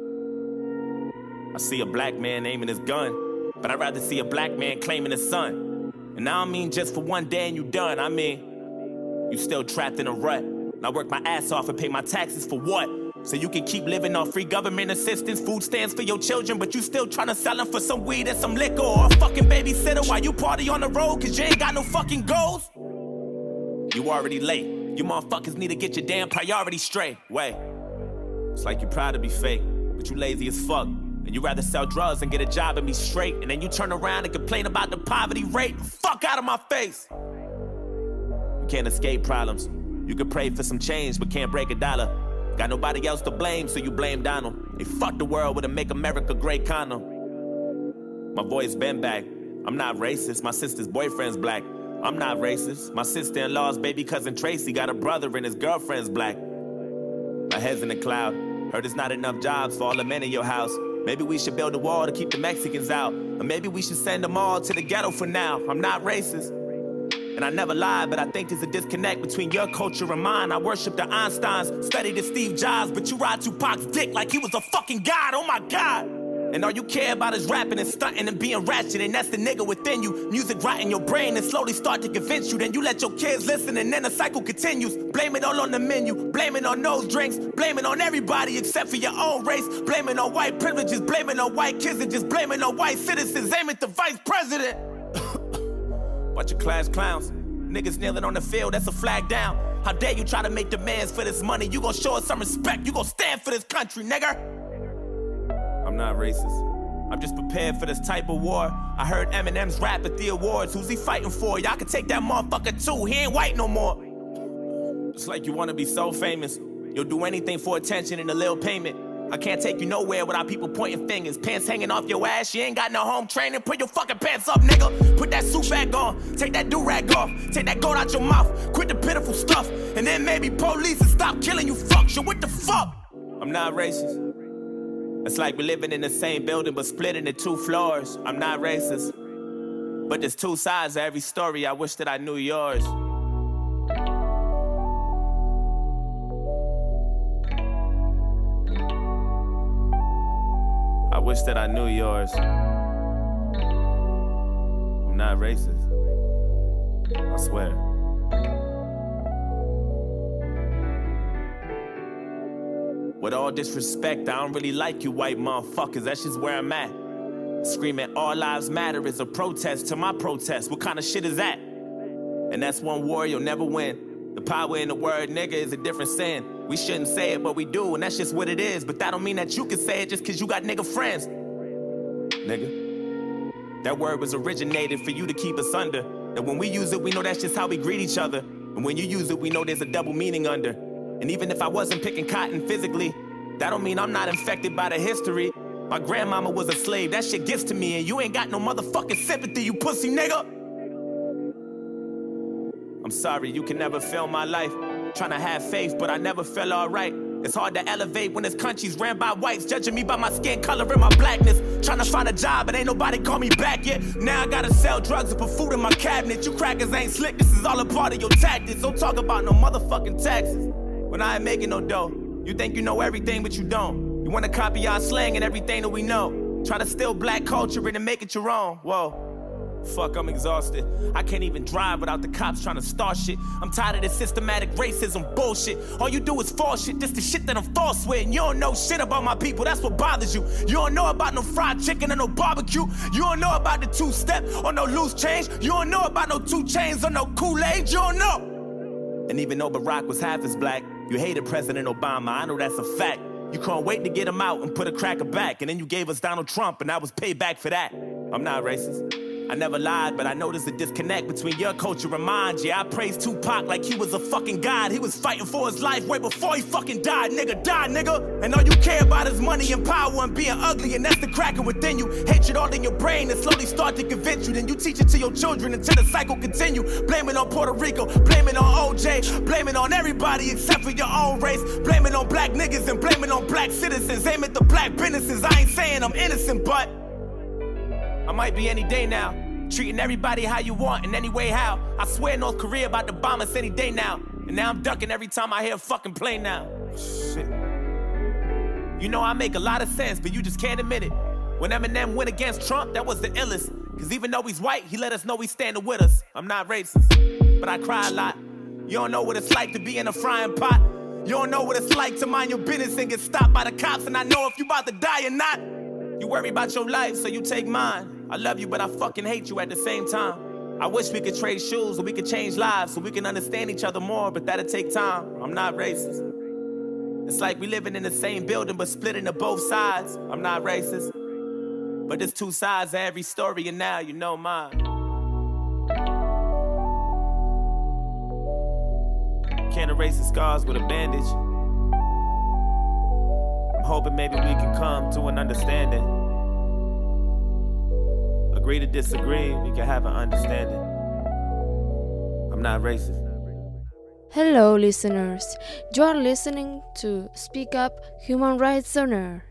I see a black man aiming his gun, but I'd rather see a black man claiming his son. And I don't mean just for one day and you done. I mean, you still trapped in a rut. And I work my ass off and pay my taxes for what? So you can keep living off free government assistance, food stamps for your children, but you still trying to sell them for some weed and some liquor or a fucking babysitter while you party on the road cause you ain't got no fucking goals? You already late. You motherfuckers need to get your damn priorities straight. Wait. It's like you're proud to be fake, but you lazy as fuck. And you rather sell drugs and get a job and be straight. And then you turn around and complain about the poverty rate. Fuck out of my face. You can't escape problems. You can pray for some change, but can't break a dollar. Got nobody else to blame, so you blame Donald. They fucked the world with a Make America Great condom. My boy's been back. I'm not racist. My sister's boyfriend's black. I'm not racist. My sister in law's baby cousin Tracy got a brother and his girlfriend's black. My head's in the cloud. Heard there's not enough jobs for all the men in your house. Maybe we should build a wall to keep the Mexicans out. Or maybe we should send them all to the ghetto for now. I'm not racist. And I never lie, but I think there's a disconnect between your culture and mine. I worship the Einsteins, study the Steve Jobs, but you ride Tupac's dick like he was a fucking god. Oh my god. And all you care about is rapping and stunting and being ratchet, and that's the nigga within you. Music rot in your brain and slowly start to convince you. Then you let your kids listen, and then the cycle continues. Blame it all on the menu, blame it on those drinks, blame it on everybody except for your own race. Blame it on white privileges, blame it on white kids, and just blame it on white citizens. Aim at the vice president. Bunch of class clowns. Niggas kneeling on the field, that's a flag down. How dare you try to make demands for this money? You gon' show us some respect, you gon' stand for this country, nigga. I'm not racist. I'm just prepared for this type of war. I heard Eminem's rap at the awards. Who's he fighting for? Y'all can take that motherfucker too. He ain't white no more. It's like you wanna be so famous. You'll do anything for attention and a little payment. I can't take you nowhere without people pointing fingers. Pants hanging off your ass. You ain't got no home training. Put your fucking pants up, nigga. Put that suit back on. Take that do rag off. Take that gold out your mouth. Quit the pitiful stuff. And then maybe police will stop killing you fucks. So what the fuck? I'm not racist. It's like we're living in the same building but split into two floors. I'm not racist. But there's two sides to every story. I wish that I knew yours. Wish that I knew yours. I'm not racist. I swear. With all disrespect, I don't really like you white motherfuckers. That's just where I'm at. Screaming all lives matter is a protest to my protest. What kind of shit is that? And that's one war you'll never win. The power in the word nigga is a different sin. We shouldn't say it, but we do, and that's just what it is. But that don't mean that you can say it just cause you got nigga friends. Nigga. That word was originated for you to keep us under. And when we use it, we know that's just how we greet each other. And when you use it, we know there's a double meaning under. And even if I wasn't picking cotton physically, that don't mean I'm not infected by the history. My grandmama was a slave, that shit gets to me, and you ain't got no motherfucking sympathy, you pussy nigga. I'm sorry, you can never feel my life. Trying to have faith, but I never felt alright. It's hard to elevate when this country's ran by whites, judging me by my skin color and my blackness. Trying to find a job, but ain't nobody call me back yet. Now I gotta sell drugs and put food in my cabinet. You crackers ain't slick, this is all a part of your tactics. Don't talk about no motherfucking taxes. When I ain't making no dough, you think you know everything, but you don't. You wanna copy our slang and everything that we know. Try to steal black culture and make it your own. Whoa. Fuck, I'm exhausted. I can't even drive without the cops trying to start shit. I'm tired of this systematic racism bullshit. All you do is false shit. This the shit that I'm false with. And you don't know shit about my people. That's what bothers you. You don't know about no fried chicken or no barbecue. You don't know about the two step or no loose change. You don't know about no two chains or no Kool Aid. You don't know. And even though Barack was half as black, you hated President Obama. I know that's a fact. You can't wait to get him out and put a cracker back. And then you gave us Donald Trump, and I was paid back for that. I'm not racist. I never lied, but I noticed the disconnect between your culture and mine. Yeah, I praised Tupac like he was a fucking god. He was fighting for his life way before he fucking died, nigga. Die, nigga. And all you care about is money and power and being ugly, and that's the cracking within you. Hatred all in your brain and slowly start to convince you. Then you teach it to your children until the cycle continue. Blame it on Puerto Rico, blame it on OJ, blame it on everybody except for your own race. Blame it on black niggas and blame it on black citizens. Aim at the black businesses. I ain't saying I'm innocent, but I might be any day now. Treating everybody how you want in any way how. I swear North Korea about to bomb us any day now. And now I'm ducking every time I hear a fucking plane now. Shit. You know I make a lot of sense, but you just can't admit it. When Eminem went against Trump, that was the illest. Cause even though he's white, he let us know he's standing with us. I'm not racist, but I cry a lot. You don't know what it's like to be in a frying pot. You don't know what it's like to mind your business and get stopped by the cops. And I know if you about to die or not. You worry about your life, so you take mine. I love you, but I fucking hate you at the same time. I wish we could trade shoes so we could change lives so we can understand each other more, but that'll take time. I'm not racist. It's like we living in the same building but split into both sides. I'm not racist. But there's two sides to every story, and now you know mine. Can't erase the scars with a bandage. I'm hoping maybe we can come to an understanding. Agree to disagree, we can have an understanding. I'm not racist. Hello, listeners. You are listening to Speak Up Human Rights on Air.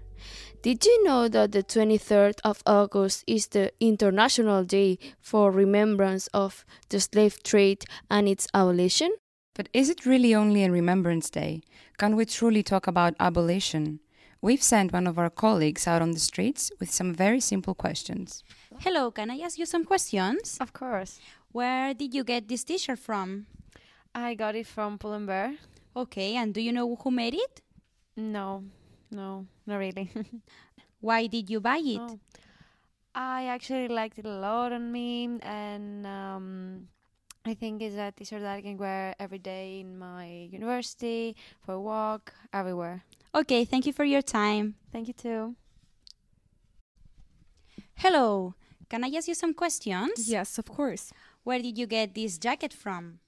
Did you know that the 23rd of August is the International Day for Remembrance of the Slave Trade and its abolition? But is it really only a Remembrance Day? Can we truly talk about abolition? We've sent one of our colleagues out on the streets with some very simple questions. Hello, can I ask you some questions? Of course. Where did you get this t shirt from? I got it from Pull&Bear. Okay, and do you know who made it? No, no, not really. Why did you buy it? Oh. I actually liked it a lot on me, and um, I think it's a t-shirt that I can wear every day in my university, for a walk, everywhere. Okay, thank you for your time. Thank you too. Hello, can I ask you some questions? Yes, of course. Where did you get this jacket from?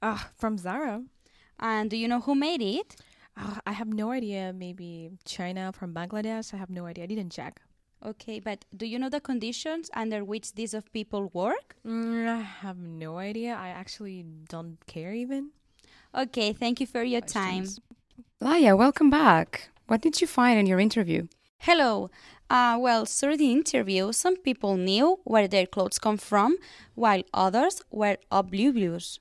Ah, from Zara. And do you know who made it? Ah, I have no idea. Maybe China from Bangladesh. I have no idea. I didn't check. Okay, but do you know the conditions under which these of people work? Mm, I have no idea. I actually don't care even. Okay, thank you for your time. Laia, welcome back. What did you find in your interview? Hello. Uh, well, through the interview, some people knew where their clothes come from, while others were oblivious.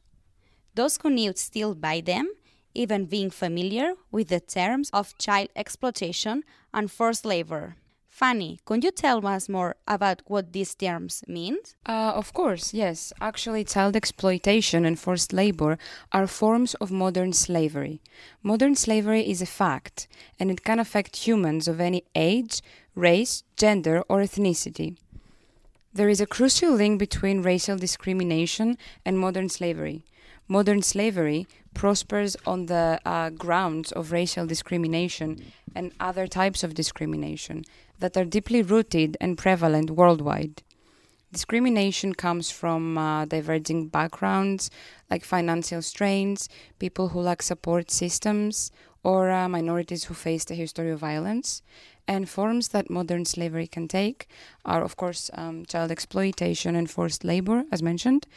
Those who knew still buy them, even being familiar with the terms of child exploitation and forced labor. Fanny, could you tell us more about what these terms mean? Uh, of course, yes. Actually, child exploitation and forced labor are forms of modern slavery. Modern slavery is a fact, and it can affect humans of any age, race, gender, or ethnicity. There is a crucial link between racial discrimination and modern slavery. Modern slavery prospers on the uh, grounds of racial discrimination and other types of discrimination that are deeply rooted and prevalent worldwide. Discrimination comes from uh, diverging backgrounds like financial strains, people who lack support systems, or uh, minorities who face a history of violence. And forms that modern slavery can take are, of course, um, child exploitation and forced labor, as mentioned,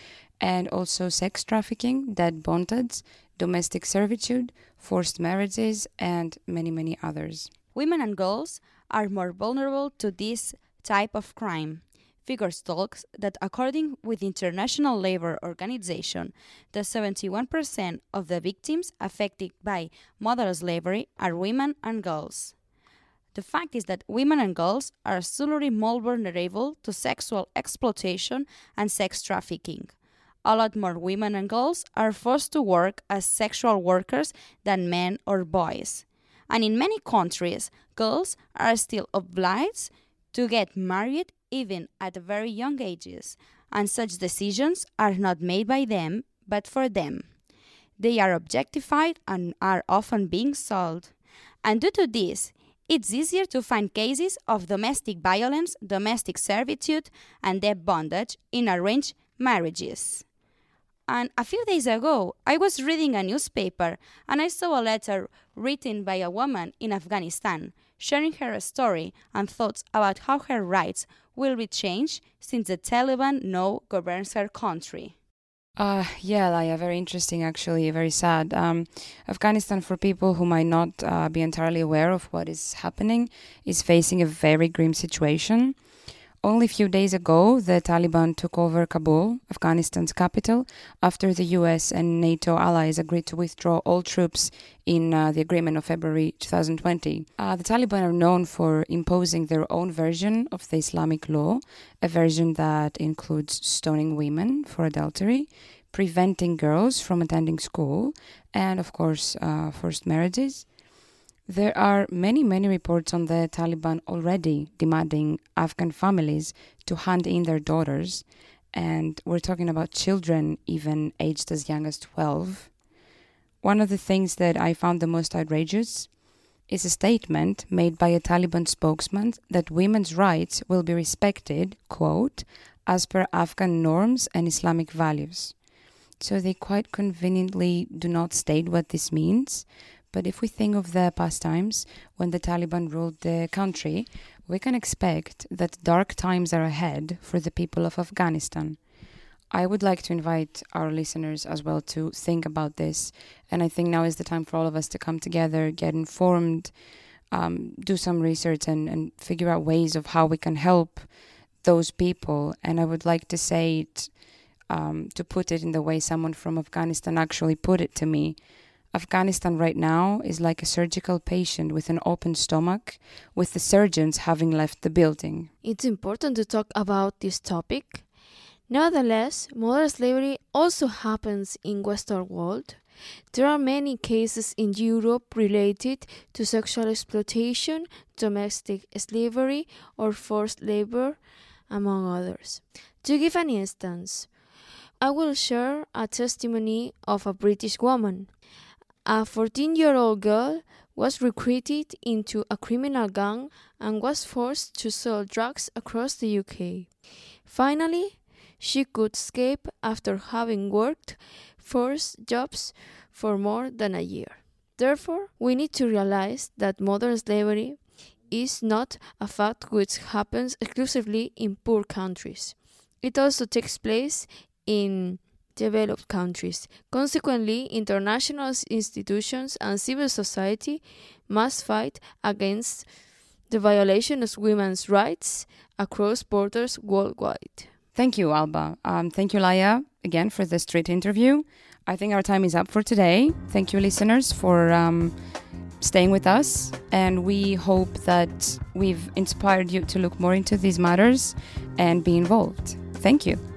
and also sex trafficking, debt bondage, domestic servitude, forced marriages, and many, many others. Women and girls are more vulnerable to this type of crime. Figures talks that according with International Labour Organization, the 71% of the victims affected by modern slavery are women and girls. The fact is that women and girls are absolutely more vulnerable to sexual exploitation and sex trafficking. A lot more women and girls are forced to work as sexual workers than men or boys. And in many countries, girls are still obliged to get married even at very young ages, and such decisions are not made by them, but for them. They are objectified and are often being sold. And due to this, it's easier to find cases of domestic violence, domestic servitude, and debt bondage in arranged marriages. And a few days ago, I was reading a newspaper and I saw a letter written by a woman in Afghanistan sharing her story and thoughts about how her rights will be changed since the Taliban now governs her country. Uh, yeah, Laia, very interesting, actually, very sad. Um, Afghanistan, for people who might not uh, be entirely aware of what is happening, is facing a very grim situation. Only a few days ago, the Taliban took over Kabul, Afghanistan's capital, after the US and NATO allies agreed to withdraw all troops in uh, the agreement of February 2020. Uh, the Taliban are known for imposing their own version of the Islamic law, a version that includes stoning women for adultery, preventing girls from attending school, and, of course, uh, forced marriages. There are many, many reports on the Taliban already demanding Afghan families to hand in their daughters, and we're talking about children even aged as young as 12. One of the things that I found the most outrageous is a statement made by a Taliban spokesman that women's rights will be respected, quote, as per Afghan norms and Islamic values. So they quite conveniently do not state what this means, but if we think of the past times when the Taliban ruled the country, we can expect that dark times are ahead for the people of Afghanistan. I would like to invite our listeners as well to think about this. And I think now is the time for all of us to come together, get informed, um, do some research, and, and figure out ways of how we can help those people. And I would like to say it, um, to put it in the way someone from Afghanistan actually put it to me. Afghanistan right now is like a surgical patient with an open stomach, with the surgeons having left the building. It's important to talk about this topic. Nevertheless, modern slavery also happens in Western world. There are many cases in Europe related to sexual exploitation, domestic slavery, or forced labor, among others. To give an instance, I will share a testimony of a British woman. A 14 year old girl was recruited into a criminal gang and was forced to sell drugs across the UK. Finally, she could escape after having worked forced jobs for more than a year. Therefore, we need to realize that modern slavery is not a fact which happens exclusively in poor countries. It also takes place in developed countries. Consequently, international institutions and civil society must fight against the violation of women's rights across borders worldwide. Thank you, Alba. Um, thank you, Laia, again for this straight interview. I think our time is up for today. Thank you, listeners, for um, staying with us. And we hope that we've inspired you to look more into these matters and be involved. Thank you.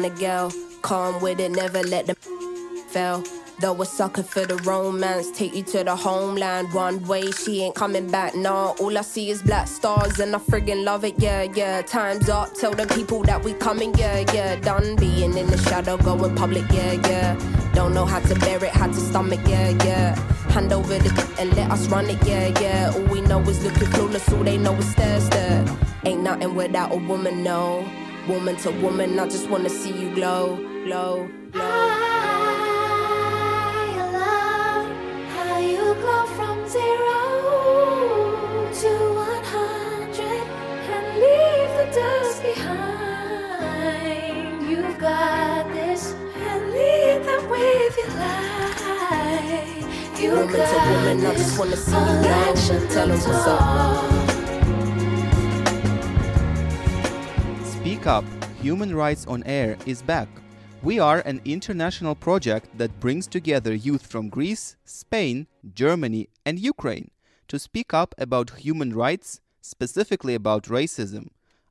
She a girl, calm with it, never let them fail. Though a sucker for the romance, take you to the homeland. One way, she ain't coming back, nah. All I see is black stars, and I friggin' love it, yeah, yeah. Time's up, tell the people that we coming, yeah, yeah. Done being in the shadow, going public, yeah, yeah. Don't know how to bear it, how to stomach, yeah, yeah. Hand over the and let us run it, yeah, yeah. All we know is looking flawless, all they know is stare, stare. Ain't nothing without a woman, no. Woman to woman, I just wanna see you glow, glow, glow. I love how you go from zero to one hundred and leave the dust behind. You've got this and lead them with your light. You Woman to woman, I just wanna see you glow. Tell 'em no what's up. Up Human Rights on Air is back. We are an international project that brings together youth from Greece, Spain, Germany, and Ukraine to speak up about human rights, specifically about racism.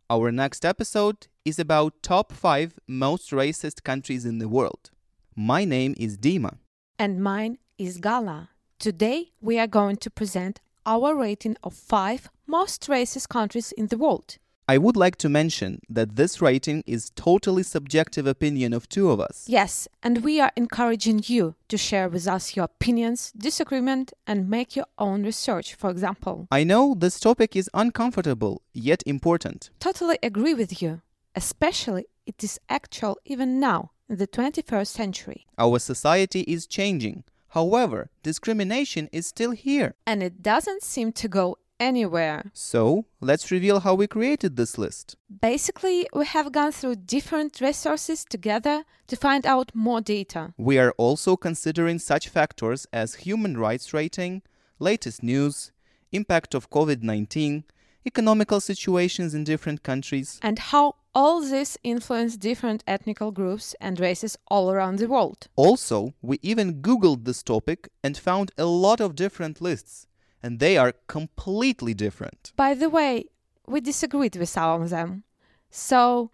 Our next episode is about top 5 most racist countries in the world. My name is Dima. And mine is Gala. Today we are going to present our rating of five most racist countries in the world. I would like to mention that this rating is totally subjective opinion of two of us. Yes, and we are encouraging you to share with us your opinions, disagreement, and make your own research, for example. I know this topic is uncomfortable yet important. Totally agree with you. Especially it is actual even now in the 21st century. Our society is changing. However, discrimination is still here. And it doesn't seem to go anywhere. So, let's reveal how we created this list. Basically, we have gone through different resources together to find out more data. We are also considering such factors as human rights rating, latest news, impact of COVID 19, economical situations in different countries, and how all this influence different ethnical groups and races all around the world. Also, we even Googled this topic and found a lot of different lists, and they are completely different. By the way, we disagreed with some of them. So,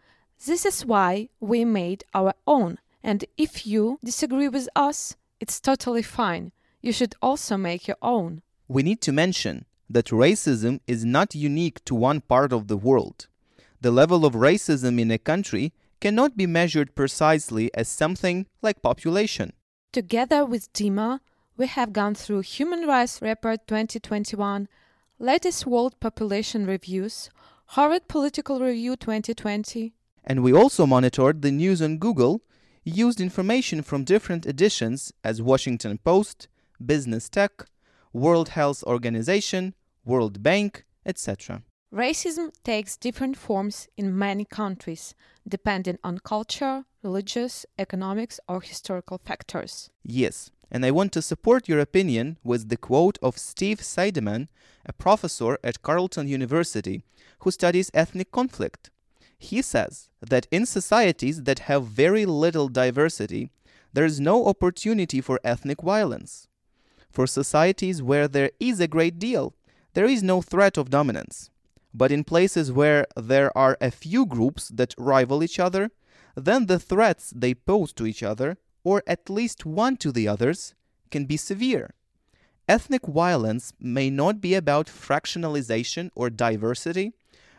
this is why we made our own. And if you disagree with us, it's totally fine. You should also make your own. We need to mention that racism is not unique to one part of the world. The level of racism in a country cannot be measured precisely as something like population. Together with Dima, we have gone through Human Rights Report 2021, latest World Population Reviews, Harvard Political Review 2020, And we also monitored the news on Google, used information from different editions as Washington Post, Business Tech, World Health Organization, World Bank, etc. Racism takes different forms in many countries, depending on culture, religious, economics, or historical factors. Yes, and I want to support your opinion with the quote of Steve Saideman, a professor at Carleton University who studies ethnic conflict. He says that in societies that have very little diversity, there is no opportunity for ethnic violence. For societies where there is a great deal, there is no threat of dominance. But in places where there are a few groups that rival each other, then the threats they pose to each other, or at least one to the others, can be severe. Ethnic violence may not be about fractionalization or diversity,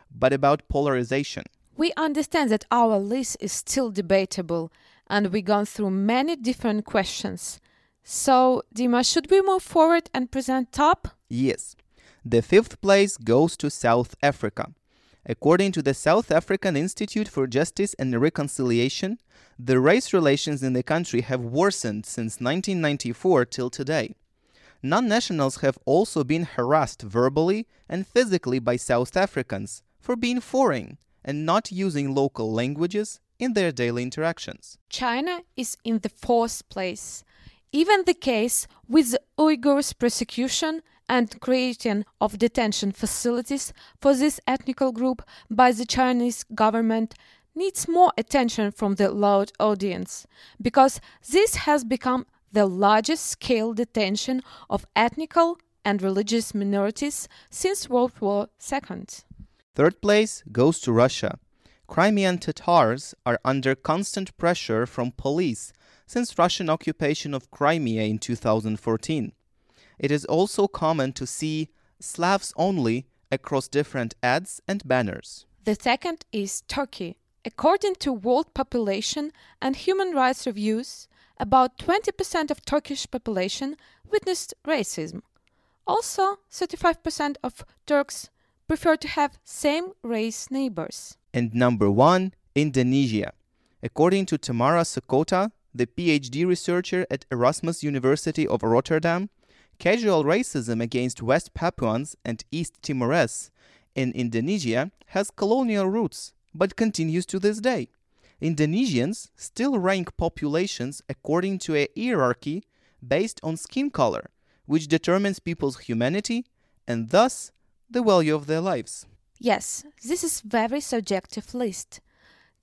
but about polarization. We understand that our list is still debatable, and we've gone through many different questions. So, Dima, should we move forward and present top? Yes. The fifth place goes to South Africa. According to the South African Institute for Justice and Reconciliation, the race relations in the country have worsened since 1994 till today. Non nationals have also been harassed verbally and physically by South Africans for being foreign and not using local languages in their daily interactions. China is in the fourth place. Even the case with the Uyghurs' persecution and creation of detention facilities for this ethnical group by the Chinese government needs more attention from the loud audience because this has become the largest scale detention of ethnical and religious minorities since World War II. Third place goes to Russia. Crimean Tatars are under constant pressure from police since Russian occupation of Crimea in 2014. It is also common to see Slavs only across different ads and banners. The second is Turkey. According to World Population and Human Rights Reviews, about 20% of Turkish population witnessed racism. Also, 35% of Turks prefer to have same race neighbors. And number one, Indonesia. According to Tamara Soukotta, the PhD researcher at Erasmus University of Rotterdam, casual racism against West Papuans and East Timorese in Indonesia has colonial roots, but continues to this day. Indonesians still rank populations according to a hierarchy based on skin color, which determines people's humanity and thus the value of their lives. Yes, this is very subjective list.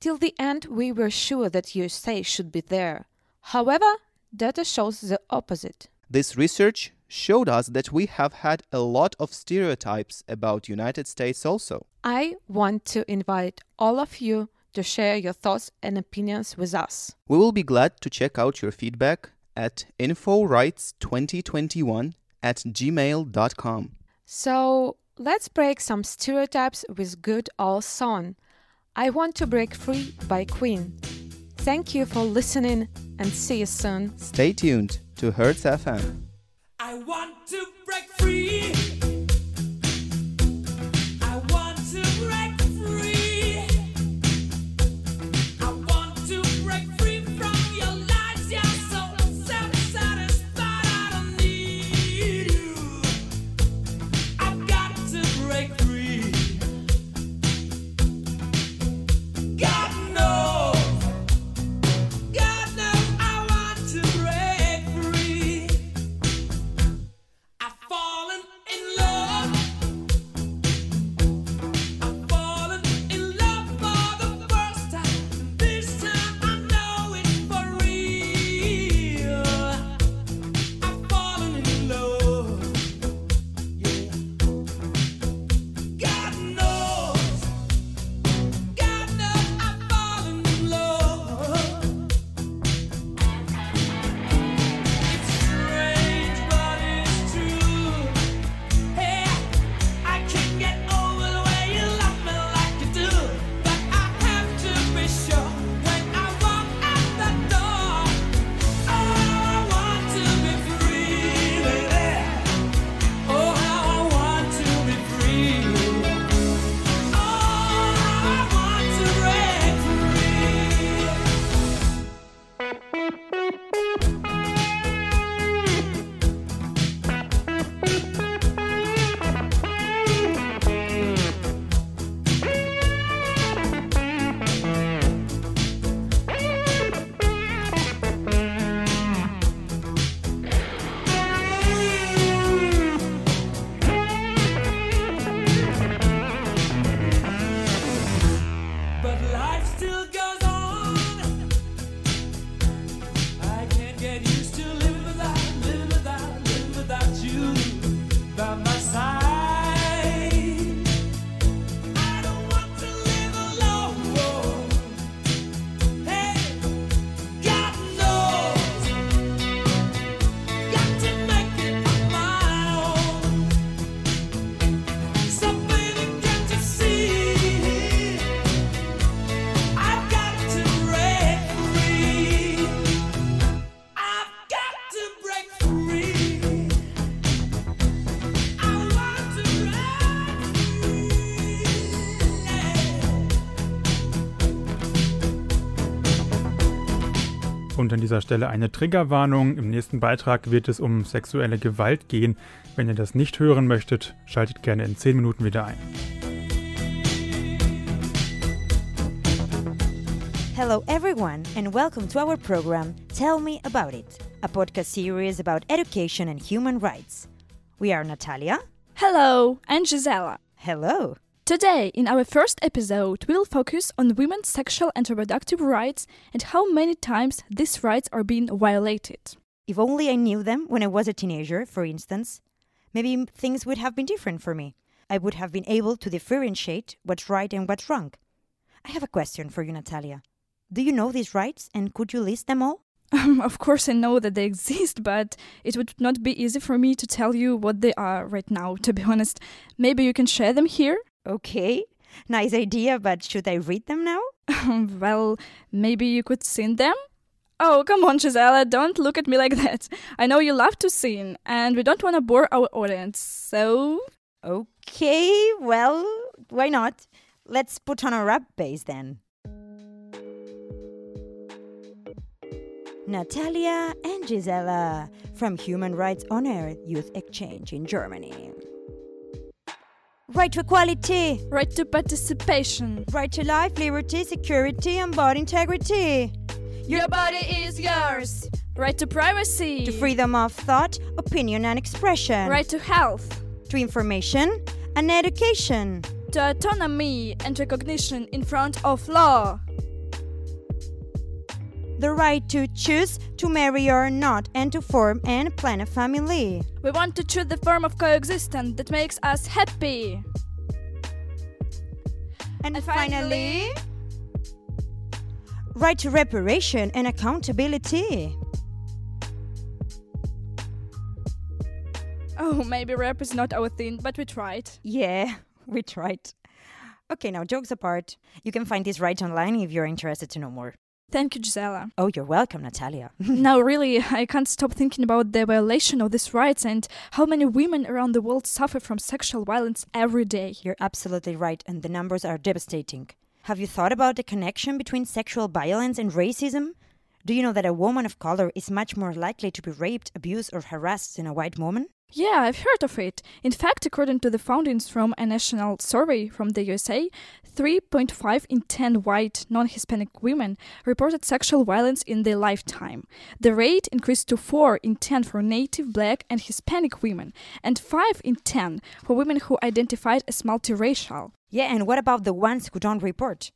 Till the end we were sure that USA should be there. However, data shows the opposite. This research showed us that we have had a lot of stereotypes about United States also. I want to invite all of you to share your thoughts and opinions with us. We will be glad to check out your feedback at inforights2021 at gmail.com. So let's break some stereotypes with good old song. I Want to Break Free by Queen. Thank you for listening and see you soon. Stay tuned to Hertz FM. I want to break free. Und an dieser Stelle eine Triggerwarnung. Im nächsten Beitrag wird es um sexuelle Gewalt gehen. Wenn ihr das nicht hören möchtet, schaltet gerne in 10 Minuten wieder ein. Hello, everyone, and welcome to our program Tell Me About It, a podcast series about education and human rights. We are Natalia. Hello, and Gisela. Hello. Today, in our first episode, we'll focus on women's sexual and reproductive rights and how many times these rights are being violated. If only I knew them when I was a teenager, for instance, maybe things would have been different for me. I would have been able to differentiate what's right and what's wrong. I have a question for you, Natalia. Do you know these rights and could you list them all? Um, of course, I know that they exist, but it would not be easy for me to tell you what they are right now, to be honest. Maybe you can share them here? Okay, nice idea, but should I read them now? well, maybe you could sing them? Oh, come on, Gisela, don't look at me like that. I know you love to sing, and we don't want to bore our audience, so. Okay, well, why not? Let's put on a rap bass then. Natalia and Gisela from Human Rights on Air Youth Exchange in Germany. Right to equality, right to participation, right to life, liberty, security, and body integrity. Your body is yours. Right to privacy, To freedom of thought, opinion, and expression. right to health, to information and education. to autonomy and recognition in front of law. The right to choose to marry or not and to form and plan a family. We want to choose the form of coexistence that makes us happy. And, finally, right to reparation and accountability. Oh, maybe rap is not our thing, but we tried. Yeah, we tried. Okay, now jokes apart, you can find this right online if you're interested to know more. Thank you, Gisela. Oh, you're welcome, Natalia. now, really, I can't stop thinking about the violation of these rights and how many women around the world suffer from sexual violence every day. You're absolutely right, and the numbers are devastating. Have you thought about the connection between sexual violence and racism? Do you know that a woman of color is much more likely to be raped, abused, or harassed than a white woman? Yeah, I've heard of it. In fact, according to the findings from a national survey from the USA, 3.5 in 10 white non Hispanic women reported sexual violence in their lifetime. The rate increased to 4 in 10 for native black and Hispanic women, and 5 in 10 for women who identified as multiracial. Yeah, and what about the ones who don't report?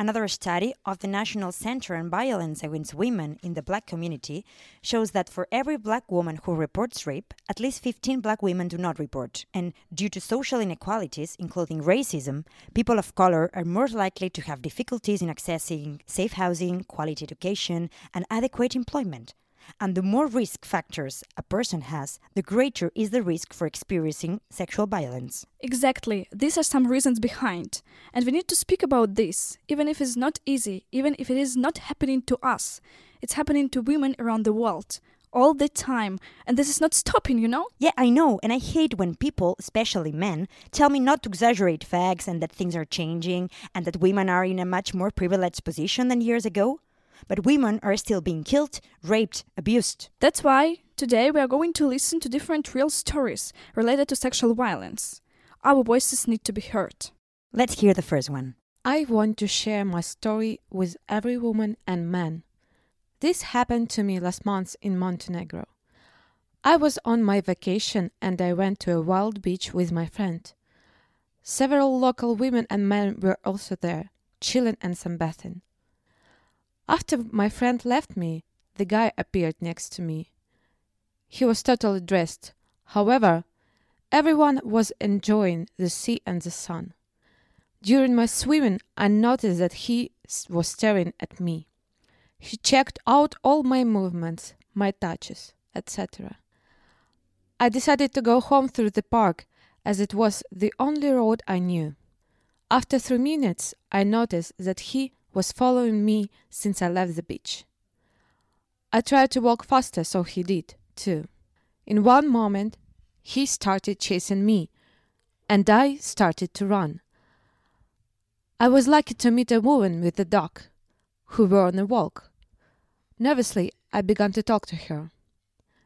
Another study of the National Center on Violence Against Women in the Black community shows that for every black woman who reports rape, at least 15 black women do not report. And due to social inequalities, including racism, people of color are more likely to have difficulties in accessing safe housing, quality education, and adequate employment. And the more risk factors a person has, the greater is the risk for experiencing sexual violence. Exactly. These are some reasons behind. And we need to speak about this, even if it's not easy, even if it is not happening to us. It's happening to women around the world. All the time. And this is not stopping, you know? Yeah, I know, and I hate when people, especially men, tell me not to exaggerate facts and that things are changing and that women are in a much more privileged position than years ago. But women are still being killed, raped, abused. That's why today we are going to listen to different real stories related to sexual violence. Our voices need to be heard. Let's hear the first one. I want to share my story with every woman and man. This happened to me last month in Montenegro. I was on my vacation and I went to a wild beach with my friend. Several local women and men were also there, chilling and sunbathing. After my friend left me, the guy appeared next to me. He was totally dressed. However, everyone was enjoying the sea and the sun. During my swimming, I noticed that he was staring at me. He checked out all my movements, my touches, etc. I decided to go home through the park as it was the only road I knew. After three minutes, I noticed that he was following me since I left the beach. I tried to walk faster, so he did, too. In one moment, he started chasing me, and I started to run. I was lucky to meet a woman with a dog who were on a walk. Nervously, I began to talk to her.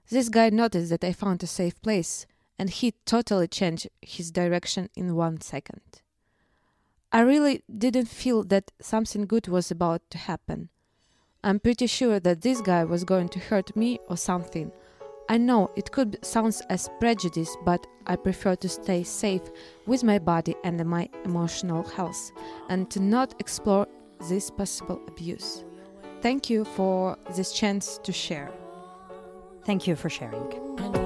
This guy noticed that I found a safe place, and he totally changed his direction in one second. I really didn't feel that something good was about to happen. I'm pretty sure that this guy was going to hurt me or something. I know it could sound as prejudice, but I prefer to stay safe with my body and my emotional health and to not explore this possible abuse. Thank you for this chance to share. Thank you for sharing.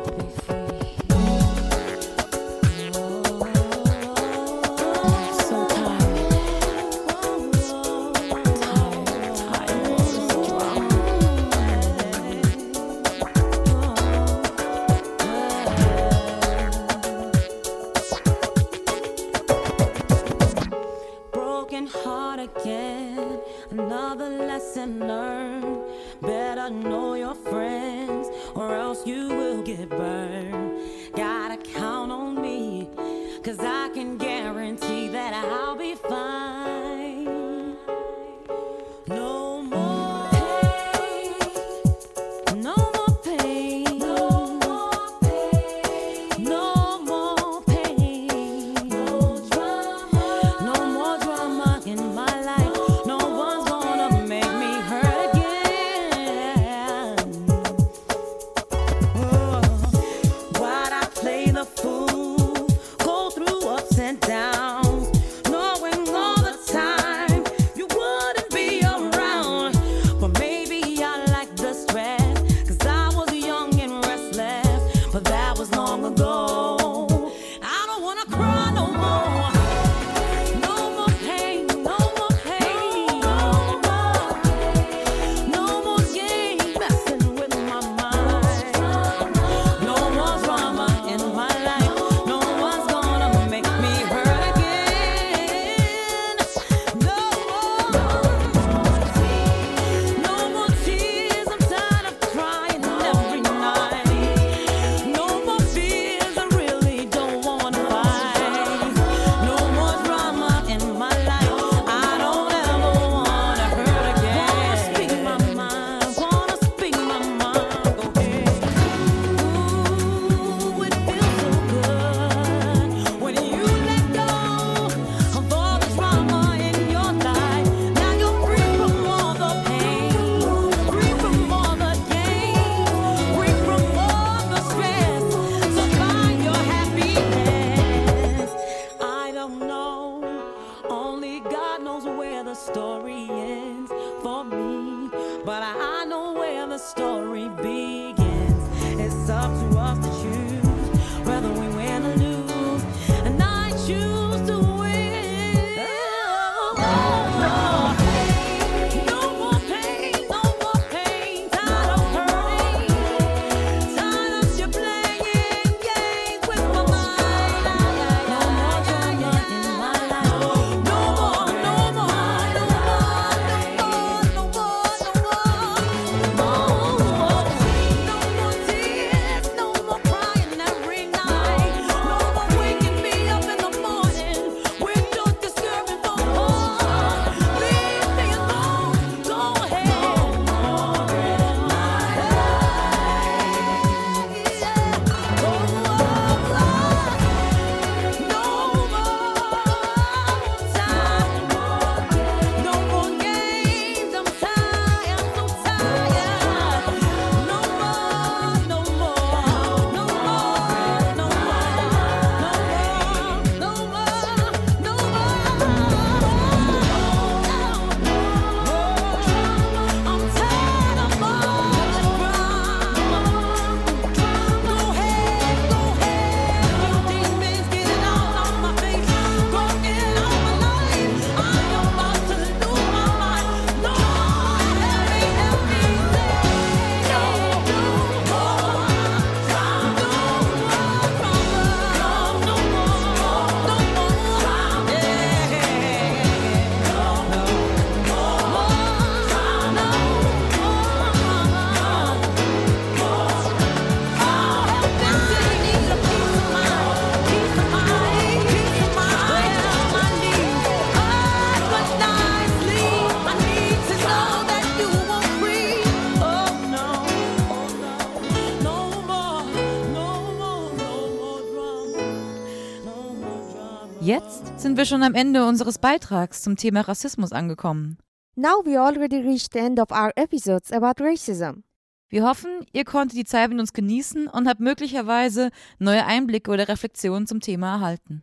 Sind wir schon am Ende unseres Beitrags zum Thema Rassismus angekommen. Now we already reached the end of our episodes about racism. Wir hoffen, ihr konntet die Zeit mit uns genießen und habt möglicherweise neue Einblicke oder Reflexionen zum Thema erhalten.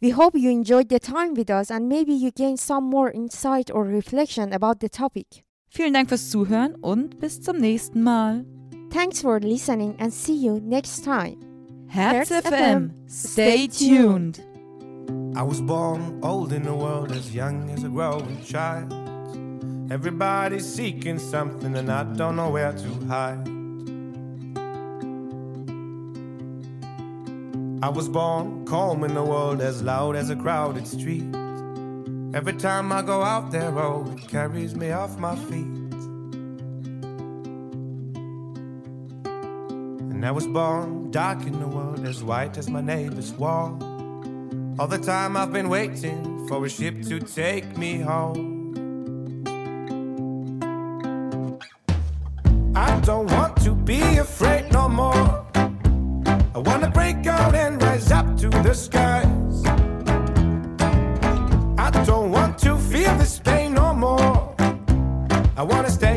We hope you enjoyed the time with us and maybe you gained some more insight or reflection about the topic. Vielen Dank fürs Zuhören und bis zum nächsten Mal. Thanks for listening and see you next time. Herz FM, stay tuned. I was born old in the world, as young as a growing child. Everybody's seeking something, and I don't know where to hide. I was born calm in the world, as loud as a crowded street. Every time I go out there, oh, it carries me off my feet. And I was born dark in the world, as white as my neighbor's wall. All the time I've been waiting for a ship to take me home. I don't want to be afraid no more. I wanna break out and rise up to the skies. I don't want to feel this pain no more. I wanna stay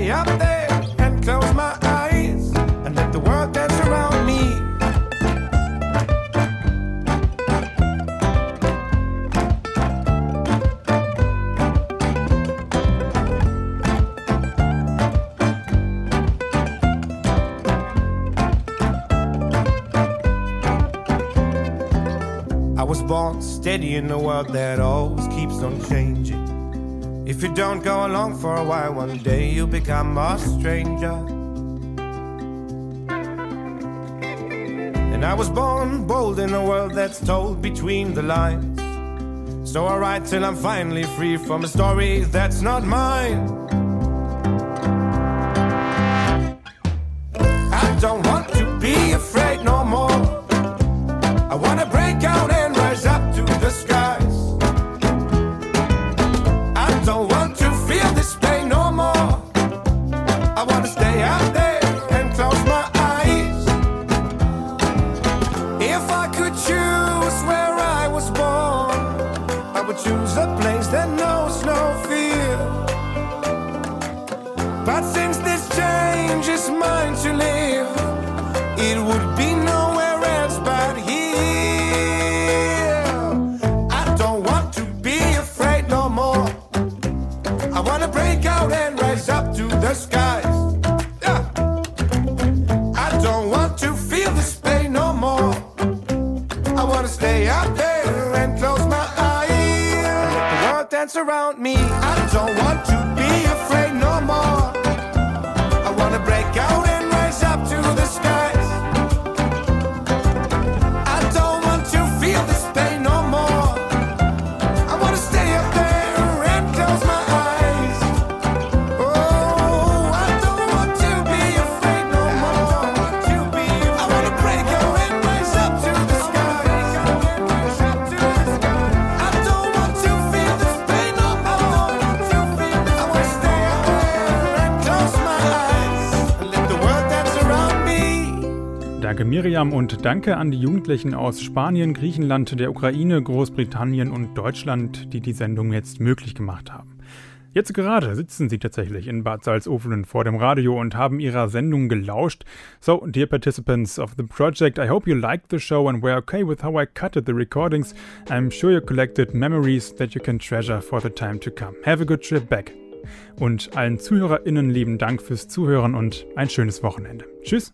steady in a world that always keeps on changing. If you don't go along for a while, one day you'll become a stranger. And I was born bold in a world that's told between the lines. So I write till I'm finally free from a story that's not mine. I don't want to be afraid around me. I don't want to Miriam und danke an die Jugendlichen aus Spanien, Griechenland, der Ukraine, Großbritannien und Deutschland, die die Sendung jetzt möglich gemacht haben. Jetzt gerade sitzen sie tatsächlich in Bad Salzuflen vor dem Radio und haben ihrer Sendung gelauscht. So, dear participants of the project, I hope you liked the show and were okay with how I cutted the recordings. I'm sure you collected memories that you can treasure for the time to come. Have a good trip back. Und allen ZuhörerInnen lieben Dank fürs Zuhören und ein schönes Wochenende. Tschüss!